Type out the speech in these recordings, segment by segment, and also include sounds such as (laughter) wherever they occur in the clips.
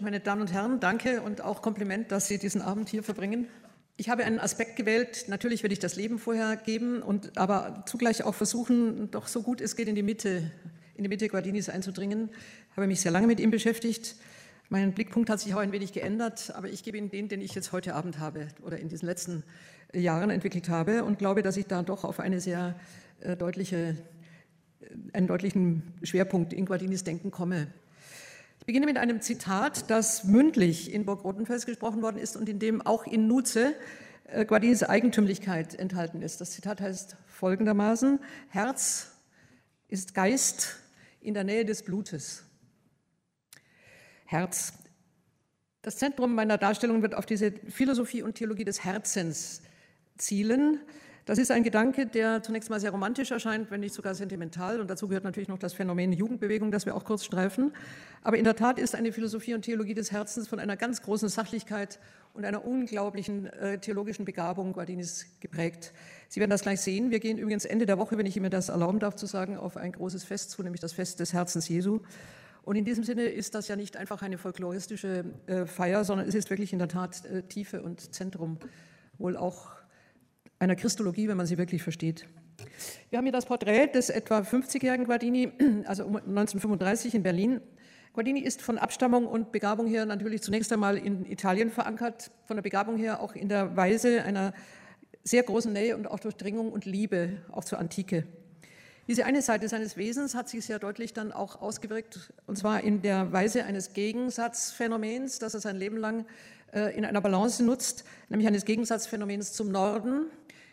Meine Damen und Herren, danke und auch Kompliment, dass Sie diesen Abend hier verbringen. Ich habe einen Aspekt gewählt, natürlich werde ich das Leben vorher geben, und, aber zugleich auch versuchen, doch so gut es geht in die Mitte, in die Mitte Guardinis einzudringen. Ich habe mich sehr lange mit ihm beschäftigt. Mein Blickpunkt hat sich auch ein wenig geändert, aber ich gebe Ihnen den, den ich jetzt heute Abend habe oder in diesen letzten Jahren entwickelt habe und glaube, dass ich da doch auf eine sehr äh, deutliche, äh, einen deutlichen Schwerpunkt in Guardinis Denken komme. Ich beginne mit einem Zitat, das mündlich in Burg Rotenfels gesprochen worden ist und in dem auch in Nutze äh, Guardinis Eigentümlichkeit enthalten ist. Das Zitat heißt folgendermaßen, Herz ist Geist in der Nähe des Blutes. Herz. Das Zentrum meiner Darstellung wird auf diese Philosophie und Theologie des Herzens zielen. Das ist ein Gedanke, der zunächst mal sehr romantisch erscheint, wenn nicht sogar sentimental. Und dazu gehört natürlich noch das Phänomen Jugendbewegung, das wir auch kurz streifen. Aber in der Tat ist eine Philosophie und Theologie des Herzens von einer ganz großen Sachlichkeit und einer unglaublichen äh, theologischen Begabung Guardinis geprägt. Sie werden das gleich sehen. Wir gehen übrigens Ende der Woche, wenn ich mir das erlauben darf zu sagen, auf ein großes Fest zu, nämlich das Fest des Herzens Jesu. Und in diesem Sinne ist das ja nicht einfach eine folkloristische äh, Feier, sondern es ist wirklich in der Tat äh, Tiefe und Zentrum wohl auch einer Christologie, wenn man sie wirklich versteht. Wir haben hier das Porträt des etwa 50-jährigen Guardini, (clears throat) also 1935 in Berlin. Guardini ist von Abstammung und Begabung her natürlich zunächst einmal in Italien verankert, von der Begabung her auch in der Weise einer sehr großen Nähe und auch Durchdringung und Liebe auch zur Antike. Diese eine Seite seines Wesens hat sich sehr deutlich dann auch ausgewirkt, und zwar in der Weise eines Gegensatzphänomens, das er sein Leben lang äh, in einer Balance nutzt, nämlich eines Gegensatzphänomens zum Norden,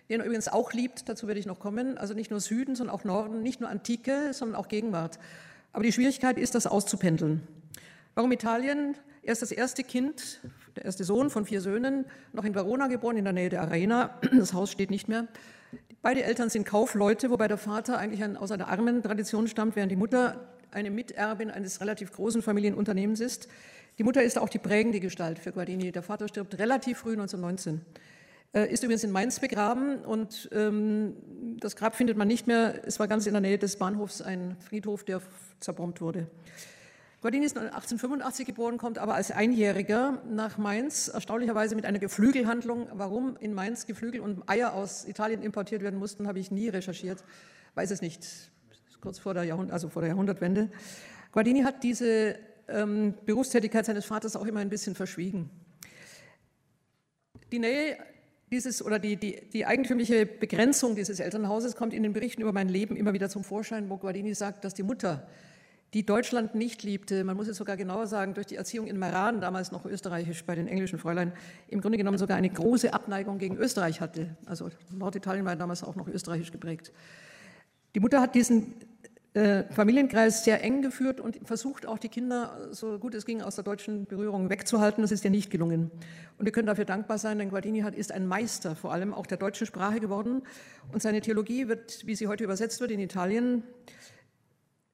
den er übrigens auch liebt, dazu werde ich noch kommen, also nicht nur Süden, sondern auch Norden, nicht nur Antike, sondern auch Gegenwart. Aber die Schwierigkeit ist, das auszupendeln. Warum Italien? Er ist das erste Kind, der erste Sohn von vier Söhnen, noch in Verona geboren, in der Nähe der Arena. (clears throat) Das Haus steht nicht mehr. Beide Eltern sind Kaufleute, wobei der Vater eigentlich aus einer armen Tradition stammt, während die Mutter eine Miterbin eines relativ großen Familienunternehmens ist. Die Mutter ist auch die prägende Gestalt für Guardini. Der Vater stirbt relativ früh, 1919. Äh, ist übrigens in Mainz begraben und ähm, das Grab findet man nicht mehr. Es war ganz in der Nähe des Bahnhofs ein Friedhof, der zerbombt wurde. Guardini ist 1885 geboren, kommt aber als Einjähriger nach Mainz, erstaunlicherweise mit einer Geflügelhandlung. Warum in Mainz Geflügel und Eier aus Italien importiert werden mussten, habe ich nie recherchiert. Weiß es nicht. Kurz vor der, Jahrhundert, also vor der Jahrhundertwende. Guardini hat diese ähm, Berufstätigkeit seines Vaters auch immer ein bisschen verschwiegen. Die Nähe dieses oder die, die, die eigentümliche Begrenzung dieses Elternhauses kommt in den Berichten über mein Leben immer wieder zum Vorschein, wo Guardini sagt, dass die Mutter, die Deutschland nicht liebte, man muss es sogar genauer sagen, durch die Erziehung in Meran, damals noch österreichisch bei den englischen Fräulein, im Grunde genommen sogar eine große Abneigung gegen Österreich hatte. Also Norditalien war damals auch noch österreichisch geprägt. Die Mutter hat diesen äh, Familienkreis sehr eng geführt und versucht auch die Kinder, so gut es ging, aus der deutschen Berührung wegzuhalten. Das ist ja nicht gelungen. Und wir können dafür dankbar sein, denn Guardini hat, ist ein Meister vor allem auch der deutschen Sprache geworden. Und seine Theologie wird, wie sie heute übersetzt wird in Italien,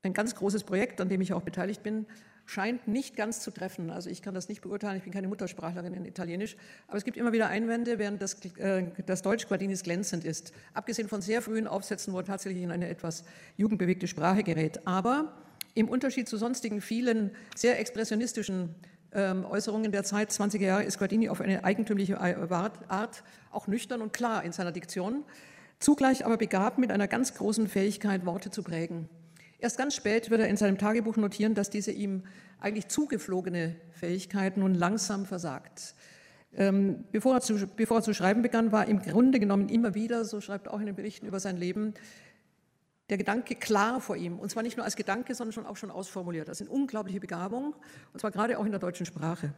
ein ganz großes Projekt, an dem ich auch beteiligt bin, scheint nicht ganz zu treffen. Also ich kann das nicht beurteilen, ich bin keine Muttersprachlerin in Italienisch, aber es gibt immer wieder Einwände, während das, äh, das Deutsch Guardinis glänzend ist. Abgesehen von sehr frühen Aufsätzen, wo er tatsächlich in eine etwas jugendbewegte Sprache gerät. Aber im Unterschied zu sonstigen vielen sehr expressionistischen ähm, Äußerungen der Zeit, 20er Jahre, ist Guardini auf eine eigentümliche Art auch nüchtern und klar in seiner Diktion, zugleich aber begabt mit einer ganz großen Fähigkeit, Worte zu prägen. Erst ganz spät wird er in seinem Tagebuch notieren, dass diese ihm eigentlich zugeflogene Fähigkeit nun langsam versagt. Ähm, bevor, er zu, bevor er zu schreiben begann, war im Grunde genommen immer wieder, so schreibt er auch in den Berichten über sein Leben, der Gedanke klar vor ihm. Und zwar nicht nur als Gedanke, sondern schon auch schon ausformuliert. Das sind unglaubliche Begabungen, und zwar gerade auch in der deutschen Sprache.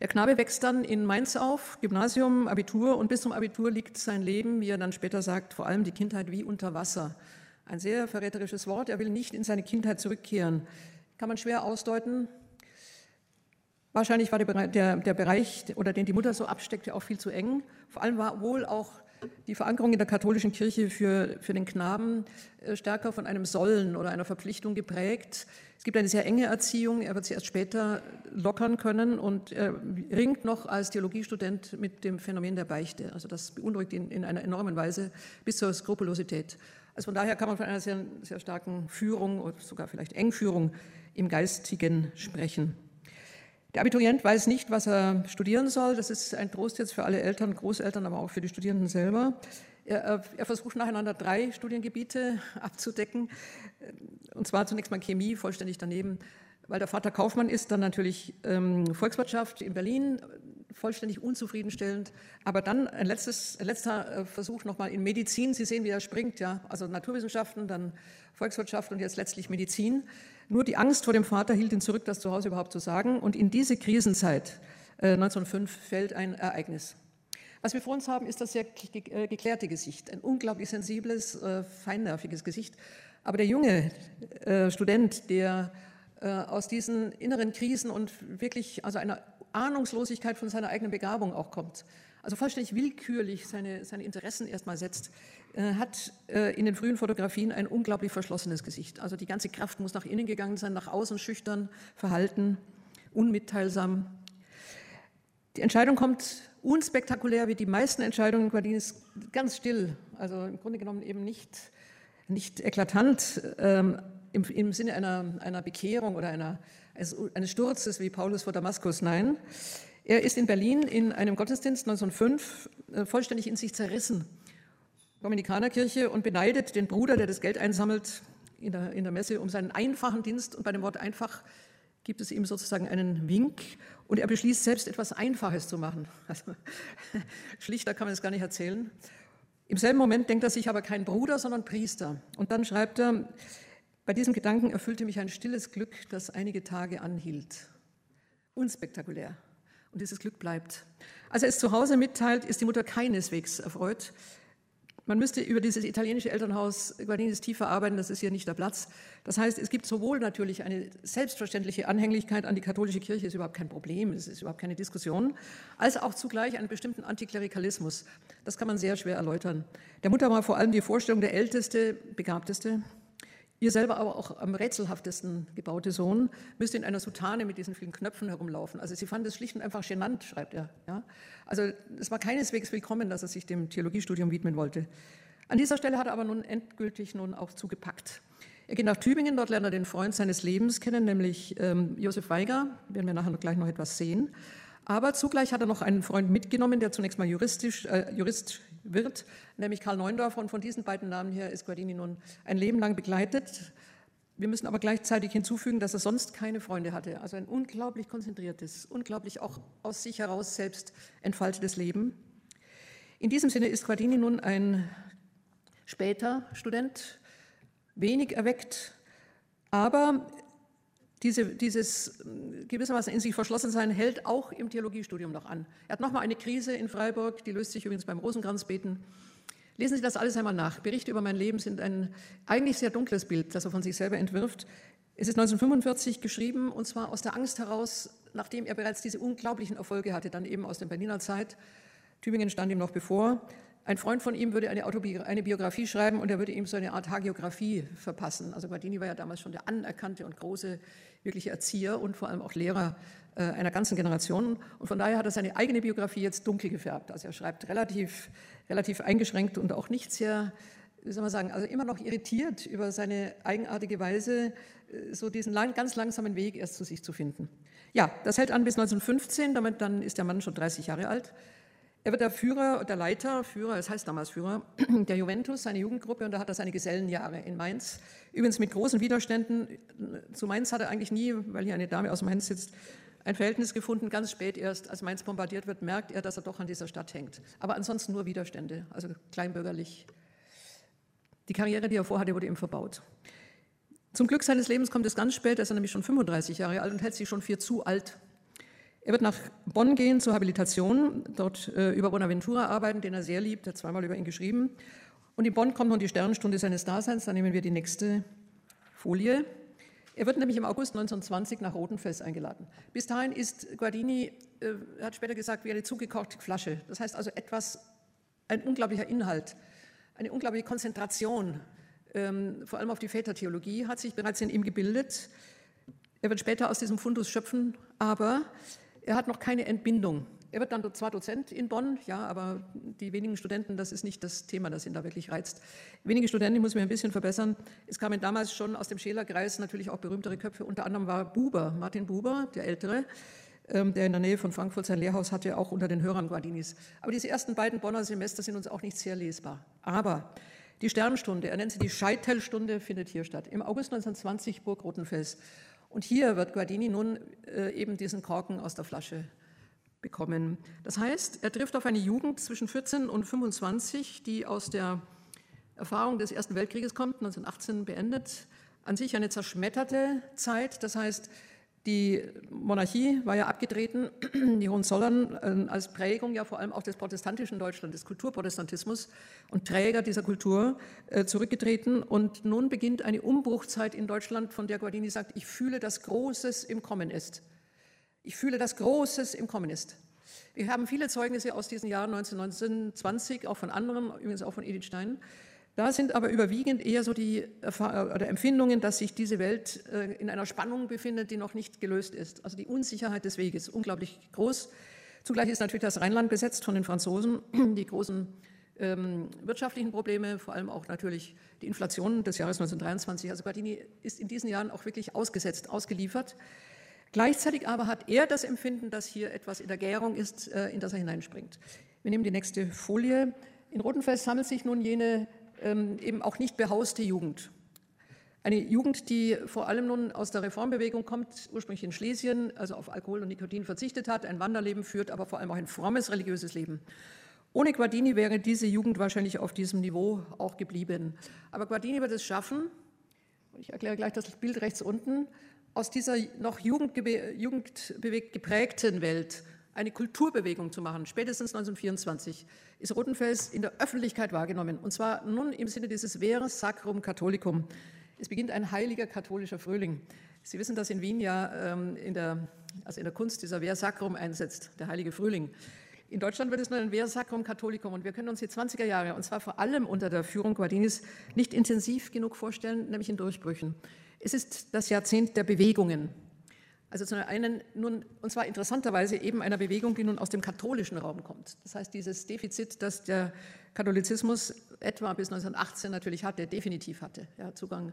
Der Knabe wächst dann in Mainz auf, Gymnasium, Abitur, und bis zum Abitur liegt sein Leben, wie er dann später sagt, vor allem die Kindheit wie unter Wasser. Ein sehr verräterisches Wort. Er will nicht in seine Kindheit zurückkehren. Kann man schwer ausdeuten. Wahrscheinlich war der, der, der Bereich, oder den die Mutter so absteckte, auch viel zu eng. Vor allem war wohl auch die Verankerung in der katholischen Kirche für, für den Knaben äh, stärker von einem Sollen oder einer Verpflichtung geprägt. Es gibt eine sehr enge Erziehung, er wird sie erst später lockern können und er ringt noch als Theologiestudent mit dem Phänomen der Beichte. Also das beunruhigt ihn in einer enormen Weise bis zur Skrupulosität. Also von daher kann man von einer sehr, sehr starken Führung oder sogar vielleicht Engführung im Geistigen sprechen. Der Abiturient weiß nicht, was er studieren soll. Das ist ein Trost jetzt für alle Eltern, Großeltern, aber auch für die Studierenden selber. Er, er, versucht nacheinander drei Studiengebiete (laughs) abzudecken. Und zwar zunächst mal Chemie, vollständig daneben, weil der Vater Kaufmann ist, dann natürlich ähm, Volkswirtschaft in Berlin, vollständig unzufriedenstellend. Aber dann ein, letztes, ein letzter äh, Versuch nochmal in Medizin. Sie sehen, wie er springt, ja. Also Naturwissenschaften, dann Volkswirtschaft und jetzt letztlich Medizin. Nur die Angst vor dem Vater hielt ihn zurück, das zu Hause überhaupt zu sagen. Und in diese Krisenzeit, äh, 1905, fällt ein Ereignis. Was wir vor uns haben, ist das sehr äh, geklärte Gesicht, ein unglaublich sensibles, äh, feinnerviges Gesicht. Aber der junge äh, Student, der äh, aus diesen inneren Krisen und wirklich also einer Ahnungslosigkeit von seiner eigenen Begabung auch kommt, also vollständig willkürlich seine, seine Interessen erstmal setzt, äh, hat äh, in den frühen Fotografien ein unglaublich verschlossenes Gesicht. Also die ganze Kraft muss nach innen gegangen sein, nach außen schüchtern, verhalten, unmitteilsam. Die Entscheidung kommt unspektakulär wie die meisten Entscheidungen Guardinis ganz still, also im Grunde genommen eben nicht, nicht eklatant ähm, im, im, Sinne einer, einer Bekehrung oder einer, eines Sturzes wie Paulus vor Damaskus, nein. Er ist in Berlin in einem Gottesdienst 1905 äh, vollständig in sich zerrissen. Dominikanerkirche und beneidet den Bruder, der das Geld einsammelt in der, in der Messe, um seinen einfachen Dienst. Und bei dem Wort einfach gibt es ihm sozusagen einen Wink und er beschließt selbst etwas Einfaches zu machen. (laughs) Also, schlichter kann man es gar nicht erzählen. Im selben Moment denkt er sich aber kein Bruder, sondern Priester. Und dann schreibt er, bei diesem Gedanken erfüllte mich ein stilles Glück, das einige Tage anhielt. Unspektakulär. Und dieses Glück bleibt. Als er es zu Hause mitteilt, ist die Mutter keineswegs erfreut. Man müsste über dieses italienische Elternhaus Guardinis tiefer arbeiten, das ist hier nicht der Platz. Das heißt, es gibt sowohl natürlich eine selbstverständliche Anhänglichkeit an die katholische Kirche, ist überhaupt kein Problem, es ist überhaupt keine Diskussion, als auch zugleich einen bestimmten Antiklerikalismus. Das kann man sehr schwer erläutern. Der Mutter war vor allem die Vorstellung der älteste, begabteste, Ihr selber aber auch am rätselhaftesten gebaute Sohn müsste in einer Soutane mit diesen vielen Knöpfen herumlaufen. Also sie fand es schlicht und einfach genannt, schreibt er. Ja? Also es war keineswegs willkommen, dass er sich dem Theologiestudium widmen wollte. An dieser Stelle hat er aber nun endgültig nun auch zugepackt. Er geht nach Tübingen, dort lernt er den Freund seines Lebens kennen, nämlich ähm, Josef Weiger, werden wir nachher gleich noch etwas sehen. Aber zugleich hat er noch einen Freund mitgenommen, der zunächst mal juristisch, äh, Jurist wird, nämlich Karl Neundorfer. Und von diesen beiden Namen her ist Guardini nun ein Leben lang begleitet. Wir müssen aber gleichzeitig hinzufügen, dass er sonst keine Freunde hatte. Also ein unglaublich konzentriertes, unglaublich auch aus sich heraus selbst entfaltetes Leben. In diesem Sinne ist Guardini nun ein später Student, wenig erweckt, aber diese, dieses äh, gewissermaßen in sich verschlossen sein hält auch im Theologiestudium noch an. Er hat nochmal eine Krise in Freiburg, die löst sich übrigens beim Rosenkranzbeten. Lesen Sie das alles einmal nach. Berichte über mein Leben sind ein eigentlich sehr dunkles Bild, das er von sich selber entwirft. Es ist 1945 geschrieben und zwar aus der Angst heraus, nachdem er bereits diese unglaublichen Erfolge hatte, dann eben aus der Berliner Zeit. Tübingen stand ihm noch bevor. Ein Freund von ihm würde eine, eine, Biografie schreiben und er würde ihm so eine Art Hagiografie verpassen. Also Guardini war ja damals schon der anerkannte und große wirkliche Erzieher und vor allem auch Lehrer äh, einer ganzen Generation. Und von daher hat er seine eigene Biografie jetzt dunkel gefärbt. Also er schreibt relativ, relativ eingeschränkt und auch nicht sehr, wie soll man sagen, also immer noch irritiert über seine eigenartige Weise, äh, so diesen lang, ganz langsamen Weg erst zu sich zu finden. Ja, das hält an bis 1915, damit dann ist der Mann schon 30 Jahre alt. Er wird der Führer, der Leiter, Führer, es heißt damals Führer, (clears throat) der Juventus, seine Jugendgruppe, und da hat er seine Gesellenjahre in Mainz. Übrigens mit großen Widerständen. Zu Mainz hat er eigentlich nie, weil hier eine Dame aus Mainz sitzt, ein Verhältnis gefunden. Ganz spät erst, als Mainz bombardiert wird, merkt er, dass er doch an dieser Stadt hängt. Aber ansonsten nur Widerstände, also kleinbürgerlich. Die Karriere, die er vorhatte, wurde ihm verbaut. Zum Glück seines Lebens kommt es ganz spät, er ist nämlich schon 35 Jahre alt und hält sich schon für zu alt er wird nach Bonn gehen zur Habilitation, dort äh, über Bonaventura arbeiten, den er sehr liebt, er hat zweimal über ihn geschrieben. Und in Bonn kommt nun die Sternenstunde seines Daseins, da nehmen wir die nächste Folie. Er wird nämlich im August 1920 nach Rotenfels eingeladen. Bis dahin ist Guardini, äh, hat später gesagt, wie eine zugekochte Flasche. Das heißt also etwas, ein unglaublicher Inhalt, eine unglaubliche Konzentration, ähm, vor allem auf die Vätertheologie, hat sich bereits in ihm gebildet. Er wird später aus diesem Fundus schöpfen, aber er hat noch keine Entbindung. Er wird dann zwar Dozent in Bonn, ja, aber die wenigen Studenten, das ist nicht das Thema, das ihn da wirklich reizt. Wenige Studenten, ich muss mich ein bisschen verbessern. Es kamen damals schon aus dem Schelerkreis natürlich auch berühmtere Köpfe. Unter anderem war Buber, Martin Buber, der Ältere, ähm, der in der Nähe von Frankfurt sein Lehrhaus hatte, auch unter den Hörern Guardinis. Aber diese ersten beiden Bonner Semester sind uns auch nicht sehr lesbar. Aber die Sternstunde, er nennt sie die Scheitelstunde, findet hier statt. Im August 1920 Burg Rotenfels. Und hier wird Guardini nun äh, eben diesen Korken aus der Flasche bekommen. Das heißt, er trifft auf eine Jugend zwischen 14 und 25, die aus der Erfahrung des Ersten Weltkrieges kommt, 1918 beendet, an sich eine zerschmetterte Zeit. Das heißt, die Monarchie war ja abgetreten, (clears throat) die Hohenzollern äh, als Prägung ja vor allem auch des protestantischen Deutschland, des Kulturprotestantismus und Träger dieser Kultur äh, zurückgetreten. Und nun beginnt eine Umbruchzeit in Deutschland, von der Guardini sagt, ich fühle, dass Großes im Kommen ist. Ich fühle, dass Großes im Kommen ist. Wir haben viele Zeugnisse aus diesen Jahren 1920, auch von anderen, übrigens auch von Edith Stein, da sind aber überwiegend eher so die oder Empfindungen, dass sich diese Welt äh, in einer Spannung befindet, die noch nicht gelöst ist. Also die Unsicherheit des Weges, unglaublich groß. Zugleich ist natürlich das Rheinland besetzt von den Franzosen, die großen ähm, wirtschaftlichen Probleme, vor allem auch natürlich die Inflation des Jahres 1923. Also Guardini ist in diesen Jahren auch wirklich ausgesetzt, ausgeliefert. Gleichzeitig aber hat er das Empfinden, dass hier etwas in der Gärung ist, äh, in das er hineinspringt. Wir nehmen die nächste Folie. In Rotenfels sammelt sich nun jene eben auch nicht behauste Jugend. Eine Jugend, die vor allem nun aus der Reformbewegung kommt, ursprünglich in Schlesien, also auf Alkohol und Nikotin verzichtet hat, ein Wanderleben führt, aber vor allem auch ein frommes religiöses Leben. Ohne Guardini wäre diese Jugend wahrscheinlich auf diesem Niveau auch geblieben. Aber Guardini wird es schaffen, ich erkläre gleich das Bild rechts unten, aus dieser noch jugendbewegt geprägten Welt eine Kulturbewegung zu machen. Spätestens 1924 ist Rotenfels in der Öffentlichkeit wahrgenommen, und zwar nun im Sinne dieses Veres Sacrum Catholicum. Es beginnt ein heiliger katholischer Frühling. Sie wissen, dass in Wien ja ähm, in, der, also in der Kunst dieser Ver Sacrum einsetzt, der heilige Frühling. In Deutschland wird es nur ein Ver Sacrum Catholicum und wir können uns die 20er Jahre, und zwar vor allem unter der Führung Guardinis, nicht intensiv genug vorstellen, nämlich in Durchbrüchen. Es ist das Jahrzehnt der Bewegungen, also zu einer, nun, und zwar interessanterweise eben einer Bewegung, die nun aus dem katholischen Raum kommt. Das heißt, dieses Defizit, das der Katholizismus etwa bis 1918 natürlich hatte, definitiv hatte. Ja, Zugang,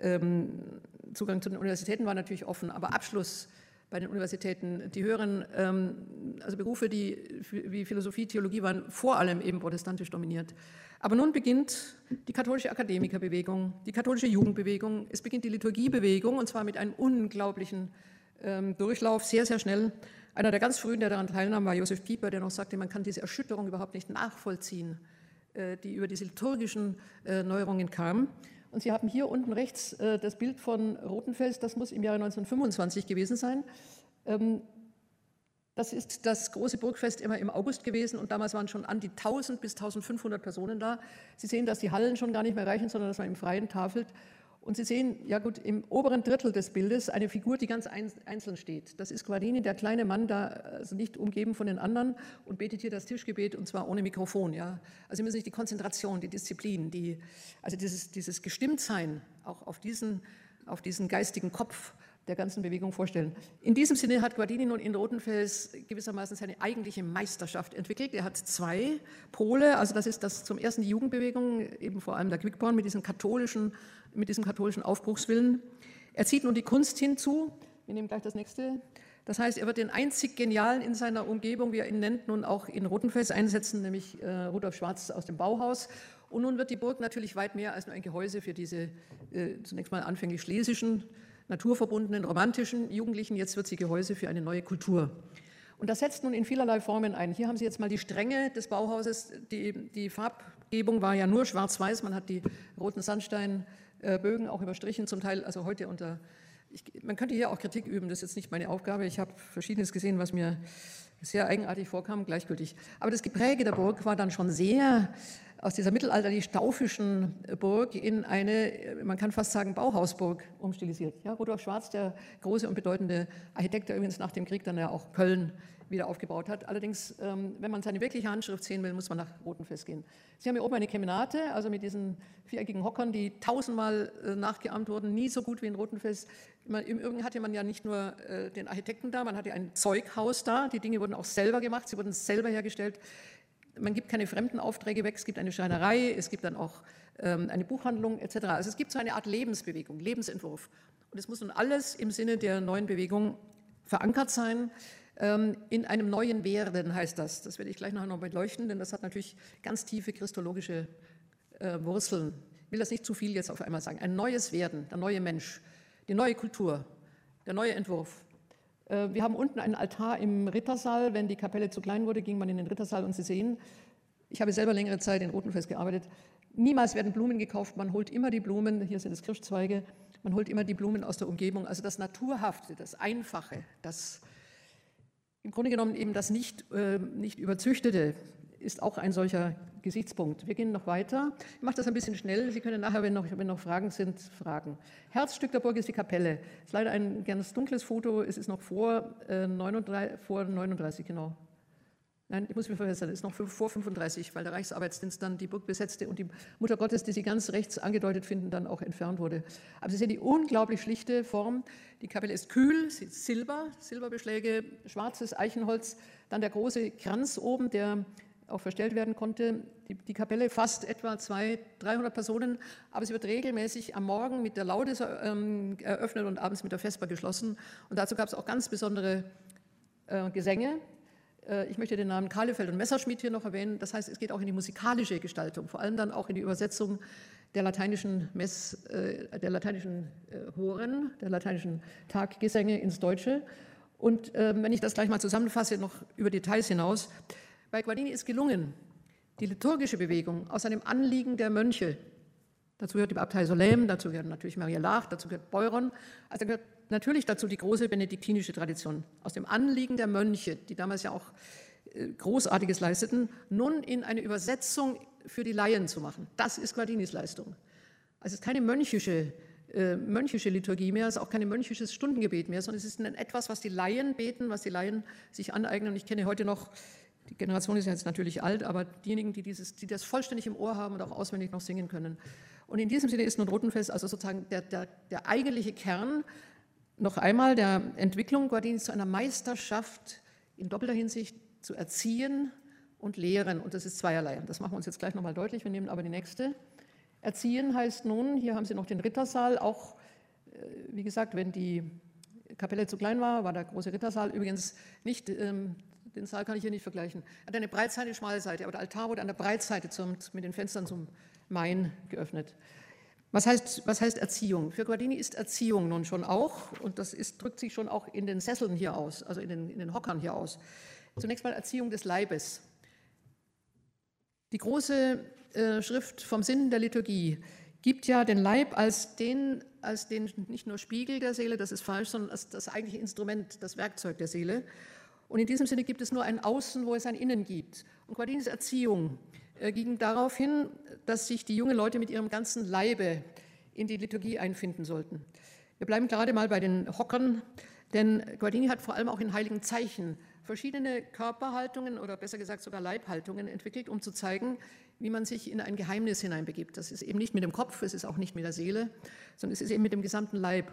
ähm, Zugang zu den Universitäten war natürlich offen, aber Abschluss bei den Universitäten, die höheren ähm, also Berufe, die wie Philosophie, Theologie waren vor allem eben protestantisch dominiert. Aber nun beginnt die katholische Akademikerbewegung, die katholische Jugendbewegung, es beginnt die Liturgiebewegung und zwar mit einem unglaublichen ähm, Durchlauf, sehr, sehr schnell. Einer der ganz frühen, der daran teilnahm, war Josef Pieper, der noch sagte, man kann diese Erschütterung überhaupt nicht nachvollziehen, äh, die über diese liturgischen äh, Neuerungen kam. Und Sie haben hier unten rechts äh, das Bild von Rotenfels, das muss im Jahre 1925 gewesen sein. Ähm, das ist das große Burgfest immer im August gewesen und damals waren schon an die 1000 bis 1500 Personen da. Sie sehen, dass die Hallen schon gar nicht mehr reichen, sondern dass man im Freien tafelt. Und Sie sehen, ja gut, im oberen Drittel des Bildes eine Figur, die ganz einzeln steht. Das ist Guardini, der kleine Mann, da also nicht umgeben von den anderen und betet hier das Tischgebet und zwar ohne Mikrofon. Ja. Also Sie müssen sich die Konzentration, die Disziplin, die, also dieses, dieses Gestimmtsein auch auf diesen, auf diesen geistigen Kopf der ganzen Bewegung vorstellen. In diesem Sinne hat Guardini nun in Rotenfels gewissermaßen seine eigentliche Meisterschaft entwickelt. Er hat zwei Pole, also das ist das zum ersten die Jugendbewegung, eben vor allem der Quickborn mit diesem katholischen, mit diesem katholischen Aufbruchswillen. Er zieht nun die Kunst hinzu. Wir nehmen gleich das nächste. Das heißt, er wird den einzig Genialen in seiner Umgebung, wie er ihn nennt, nun auch in Rotenfels einsetzen, nämlich äh, Rudolf Schwarz aus dem Bauhaus. Und nun wird die Burg natürlich weit mehr als nur ein Gehäuse für diese äh, zunächst mal anfänglich schlesischen naturverbundenen, romantischen Jugendlichen. Jetzt wird sie Gehäuse für eine neue Kultur. Und das setzt nun in vielerlei Formen ein. Hier haben Sie jetzt mal die Stränge des Bauhauses. Die, die Farbgebung war ja nur schwarz-weiß. Man hat die roten Sandsteinbögen auch überstrichen, zum Teil, also heute unter. Ich, man könnte hier auch Kritik üben, das ist jetzt nicht meine Aufgabe. Ich habe Verschiedenes gesehen, was mir sehr eigenartig vorkam, gleichgültig. Aber das Gepräge der Burg war dann schon sehr aus dieser mittelalterlich staufischen Burg in eine, man kann fast sagen, Bauhausburg umstilisiert. Ja, Rudolf Schwarz, der große und bedeutende Architekt, der übrigens nach dem Krieg dann ja auch Köln wieder aufgebaut hat. Allerdings, ähm, wenn man seine wirkliche Handschrift sehen will, muss man nach Rotenfels gehen. Sie haben hier oben eine Kemenate, also mit diesen viereckigen Hockern, die tausendmal äh, nachgeahmt wurden, nie so gut wie in Rotenfels. Im Übrigen hatte man ja nicht nur äh, den Architekten da, man hatte ein Zeughaus da, die Dinge wurden auch selber gemacht, sie wurden selber hergestellt man gibt keine fremden Aufträge weg, es gibt eine Schreinerei, es gibt dann auch ähm, eine Buchhandlung etc. Also es gibt so eine Art Lebensbewegung, Lebensentwurf. Und es muss nun alles im Sinne der neuen Bewegung verankert sein. Ähm, in einem neuen Werden heißt das. Das werde ich gleich nachher noch beleuchten, denn das hat natürlich ganz tiefe christologische äh, Wurzeln. Ich will das nicht zu viel jetzt auf einmal sagen. Ein neues Werden, der neue Mensch, die neue Kultur, der neue Entwurf. Äh, wir haben unten einen Altar im Rittersaal. Wenn die Kapelle zu klein wurde, ging man in den Rittersaal und Sie sehen, ich habe selber längere Zeit in Rotenfels gearbeitet. Niemals werden Blumen gekauft. Man holt immer die Blumen, hier sind es Kirschzweige, man holt immer die Blumen aus der Umgebung. Also das Naturhafte, das Einfache, das im Grunde genommen eben das nicht, äh, nicht überzüchtete ist auch ein solcher Gesichtspunkt. Wir gehen noch weiter. Ich mache das ein bisschen schnell. Sie können nachher, wenn noch, wenn noch Fragen sind, fragen. Herzstück der Burg ist die Kapelle. Es ist leider ein ganz dunkles Foto. Es ist noch vor, äh, 39, vor 39, genau. Nein, ich muss mich verbessern, es ist noch vor 35, weil der Reichsarbeitsdienst dann die Burg besetzte und die Mutter Gottes, die Sie ganz rechts angedeutet finden, dann auch entfernt wurde. Aber Sie sehen die unglaublich schlichte Form. Die Kapelle ist kühl, sie ist Silber, Silberbeschläge, schwarzes Eichenholz, dann der große Kranz oben, der auch verstellt werden konnte. Die, die Kapelle fasst etwa 200, 300 Personen, aber sie wird regelmäßig am Morgen mit der Laudes ähm, eröffnet und abends mit der Vesper geschlossen. Und dazu gab es auch ganz besondere äh, Gesänge, äh, ich möchte den Namen Kahlefeld und Messerschmidt hier noch erwähnen. Das heißt, es geht auch in die musikalische Gestaltung, vor allem dann auch in die Übersetzung der lateinischen, Mess, äh, der lateinischen äh, Horen, der lateinischen Taggesänge ins Deutsche. Und ähm, wenn ich das gleich mal zusammenfasse, noch über Details hinaus. Bei Guardini ist gelungen, die liturgische Bewegung aus einem Anliegen der Mönche, dazu gehört die Abtei Solem, dazu gehört natürlich Maria Lach, dazu gehört Beuron, also gehört natürlich dazu die große benediktinische Tradition, aus dem Anliegen der Mönche, die damals ja auch äh, Großartiges leisteten, nun in eine Übersetzung für die Laien zu machen. Das ist Guardinis Leistung. Also es ist keine mönchische, äh, mönchische Liturgie mehr, es ist auch kein mönchisches Stundengebet mehr, sondern es ist etwas, was die Laien beten, was die Laien sich aneignen. Und ich kenne heute noch, die Generation ist jetzt natürlich alt, aber diejenigen, die, dieses, die das vollständig im Ohr haben und auch auswendig noch singen können. Und in diesem Sinne ist nun Rotenfels also sozusagen der, der, der eigentliche Kern noch einmal der Entwicklung Guardinis zu einer Meisterschaft in doppelter Hinsicht zu erziehen und lehren. Und das ist zweierlei. Das machen wir uns jetzt gleich nochmal deutlich. Wir nehmen aber die nächste. Erziehen heißt nun, hier haben Sie noch den Rittersaal, auch, äh, wie gesagt, wenn die Kapelle zu klein war, war der große Rittersaal übrigens nicht, ähm, den Saal kann ich hier nicht vergleichen, Er hat eine Breitseite, schmale Seite, aber der Altar wurde an der Breitseite zum, mit den Fenstern zum Main geöffnet. Was heißt, was heißt Erziehung? Für Guardini ist Erziehung nun schon auch, und das ist, drückt sich schon auch in den Sesseln hier aus, also in den, in den Hockern hier aus. Zunächst mal Erziehung des Leibes. Die große äh, Schrift vom Sinn der Liturgie gibt ja den Leib als den, als den nicht nur Spiegel der Seele, das ist falsch, sondern als das eigentliche Instrument, das Werkzeug der Seele. Und in diesem Sinne gibt es nur ein Außen, wo es ein Innen gibt. Und Guardinis Erziehung äh, ging darauf hin, dass sich die jungen Leute mit ihrem ganzen Leibe in die Liturgie einfinden sollten. Wir bleiben gerade mal bei den Hockern, denn Guardini hat vor allem auch in heiligen Zeichen verschiedene Körperhaltungen oder besser gesagt sogar Leibhaltungen entwickelt, um zu zeigen, wie man sich in ein Geheimnis hineinbegibt. Das ist eben nicht mit dem Kopf, es ist auch nicht mit der Seele, sondern es ist eben mit dem gesamten Leib.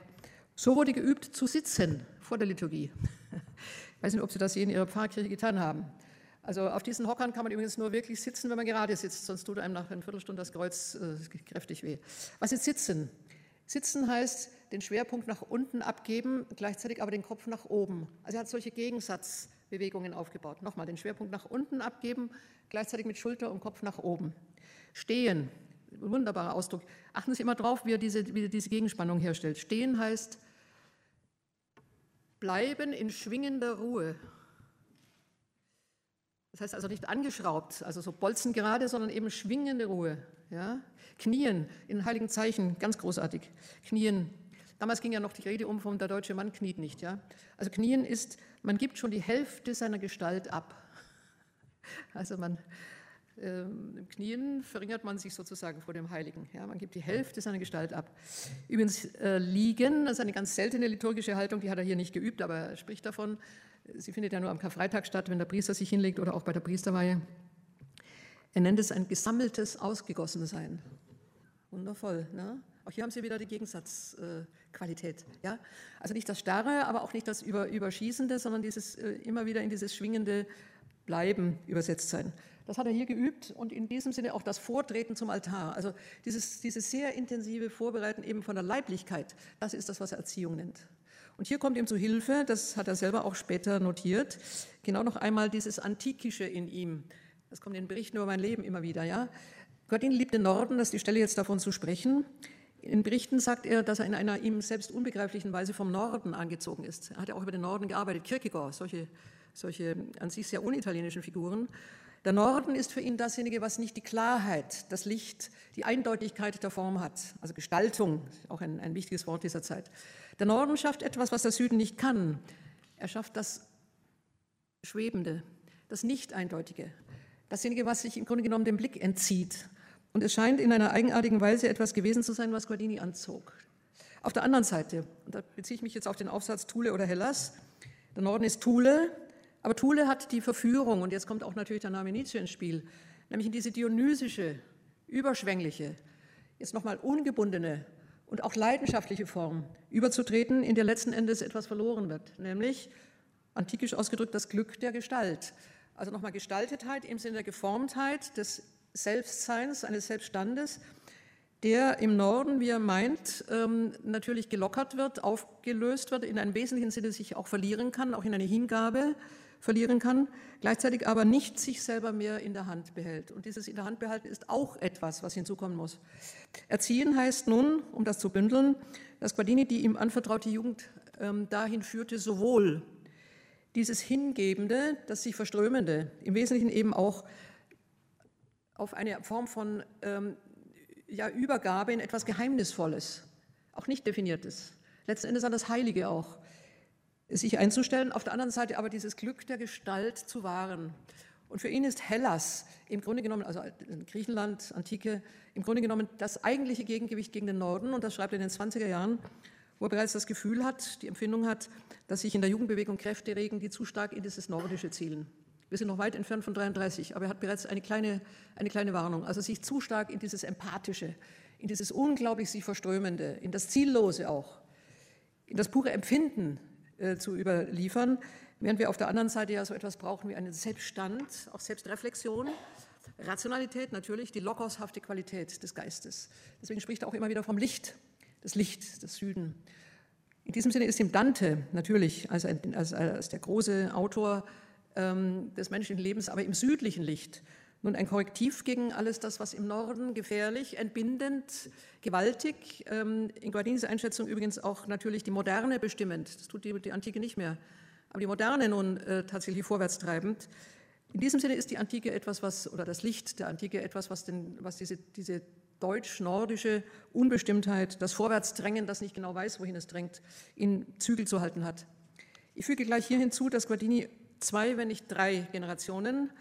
So wurde geübt zu sitzen vor der Liturgie. (laughs) Ich weiß nicht, ob Sie das je in Ihrer Pfarrkirche getan haben. Also auf diesen Hockern kann man übrigens nur wirklich sitzen, wenn man gerade sitzt, sonst tut einem nach einer Viertelstunde das Kreuz äh, kräftig weh. Was ist Sitzen? Sitzen heißt den Schwerpunkt nach unten abgeben, gleichzeitig aber den Kopf nach oben. Also er hat solche Gegensatzbewegungen aufgebaut. Nochmal, den Schwerpunkt nach unten abgeben, gleichzeitig mit Schulter und Kopf nach oben. Stehen, wunderbarer Ausdruck. Achten Sie immer drauf, wie er diese, wie er diese Gegenspannung herstellt. Stehen heißt bleiben in schwingender Ruhe. Das heißt also nicht angeschraubt, also so bolzen gerade, sondern eben schwingende Ruhe. Ja? Knien in heiligen Zeichen, ganz großartig. Knien. Damals ging ja noch die Rede um vom der deutsche Mann kniet nicht. Ja? Also Knien ist, man gibt schon die Hälfte seiner Gestalt ab. Also man, im Knien verringert man sich sozusagen vor dem Heiligen. Ja? Man gibt die Hälfte seiner Gestalt ab. Übrigens äh, liegen, das ist eine ganz seltene liturgische Haltung, die hat er hier nicht geübt, aber er spricht davon. Sie findet ja nur am Karfreitag statt, wenn der Priester sich hinlegt oder auch bei der Priesterweihe. Er nennt es ein gesammeltes Ausgegossensein. Wundervoll. Ne? Auch hier haben Sie wieder die Gegensatzqualität. Äh, ja? Also nicht das Starre, aber auch nicht das Über Überschießende, sondern dieses äh, immer wieder in dieses schwingende Bleiben übersetzt sein. Das hat er hier geübt und in diesem Sinne auch das Vortreten zum Altar. Also dieses, dieses sehr intensive Vorbereiten eben von der Leiblichkeit, das ist das, was er Erziehung nennt. Und hier kommt ihm zu Hilfe, das hat er selber auch später notiert, genau noch einmal dieses Antikische in ihm. Das kommt in den Berichten über mein Leben immer wieder. Ja? Guardini liebt den Norden, das ist die Stelle jetzt davon zu sprechen. In Berichten sagt er, dass er in einer ihm selbst unbegreiflichen Weise vom Norden angezogen ist. Er hat ja auch über den Norden gearbeitet, Kierkegaard, solche, solche an sich sehr unitalienischen Figuren. Der Norden ist für ihn dasjenige, was nicht die Klarheit, das Licht, die Eindeutigkeit der Form hat. Also Gestaltung, auch ein, ein wichtiges Wort dieser Zeit. Der Norden schafft etwas, was der Süden nicht kann. Er schafft das Schwebende, das Nicht-Eindeutige, dasjenige, was sich im Grunde genommen dem Blick entzieht. Und es scheint in einer eigenartigen Weise etwas gewesen zu sein, was Guardini anzog. Auf der anderen Seite, und da beziehe ich mich jetzt auf den Aufsatz Thule oder Hellas, der Norden ist Thule, aber Thule hat die Verführung, und jetzt kommt auch natürlich der Name Nietzsche ins Spiel, nämlich in diese dionysische, überschwängliche, jetzt nochmal ungebundene und auch leidenschaftliche Form überzutreten, in der letzten Endes etwas verloren wird, nämlich antikisch ausgedrückt das Glück der Gestalt. Also nochmal Gestaltetheit im Sinne der Geformtheit des Selbstseins, eines Selbststandes, der im Norden, wie er meint, ähm, natürlich gelockert wird, aufgelöst wird, in einem wesentlichen Sinne sich auch verlieren kann, auch in eine Hingabe, verlieren kann, gleichzeitig aber nicht sich selber mehr in der Hand behält. Und dieses in der Hand behalten ist auch etwas, was hinzukommen muss. Erziehen heißt nun, um das zu bündeln, dass Guardini die ihm anvertraute Jugend ähm, dahin führte, sowohl dieses Hingebende, das sich Verströmende, im Wesentlichen eben auch auf eine Form von ähm, ja, Übergabe in etwas Geheimnisvolles, auch nicht definiertes, letzten Endes an das Heilige auch, sich einzustellen, auf der anderen Seite aber dieses Glück der Gestalt zu wahren. Und für ihn ist Hellas im Grunde genommen, also Griechenland, Antike, im Grunde genommen das eigentliche Gegengewicht gegen den Norden. Und das schreibt er in den 20er Jahren, wo er bereits das Gefühl hat, die Empfindung hat, dass sich in der Jugendbewegung Kräfte regen, die zu stark in dieses Nordische zielen. Wir sind noch weit entfernt von 33, aber er hat bereits eine kleine, eine kleine Warnung. Also sich zu stark in dieses Empathische, in dieses unglaublich sich Verströmende, in das Ziellose auch, in das pure Empfinden äh, zu überliefern, während wir auf der anderen Seite ja so etwas brauchen wie einen Selbststand, auch Selbstreflexion, Rationalität natürlich, die lockershafte Qualität des Geistes. Deswegen spricht er auch immer wieder vom Licht, das Licht, das Süden. In diesem Sinne ist ihm Dante natürlich als, als, als der große Autor ähm, des menschlichen Lebens, aber im südlichen Licht nun ein Korrektiv gegen alles das, was im Norden gefährlich, entbindend, gewaltig, ähm, in Guardinis Einschätzung übrigens auch natürlich die Moderne bestimmend, das tut die, die Antike nicht mehr, aber die Moderne nun äh, tatsächlich vorwärtstreibend. In diesem Sinne ist die Antike etwas, was, oder das Licht der Antike etwas, was, den, was diese, diese deutsch-nordische Unbestimmtheit, das Vorwärtsdrängen, das nicht genau weiß, wohin es drängt, in Zügel zu halten hat. Ich füge gleich hier hinzu, dass Guardini zwei, wenn nicht drei Generationen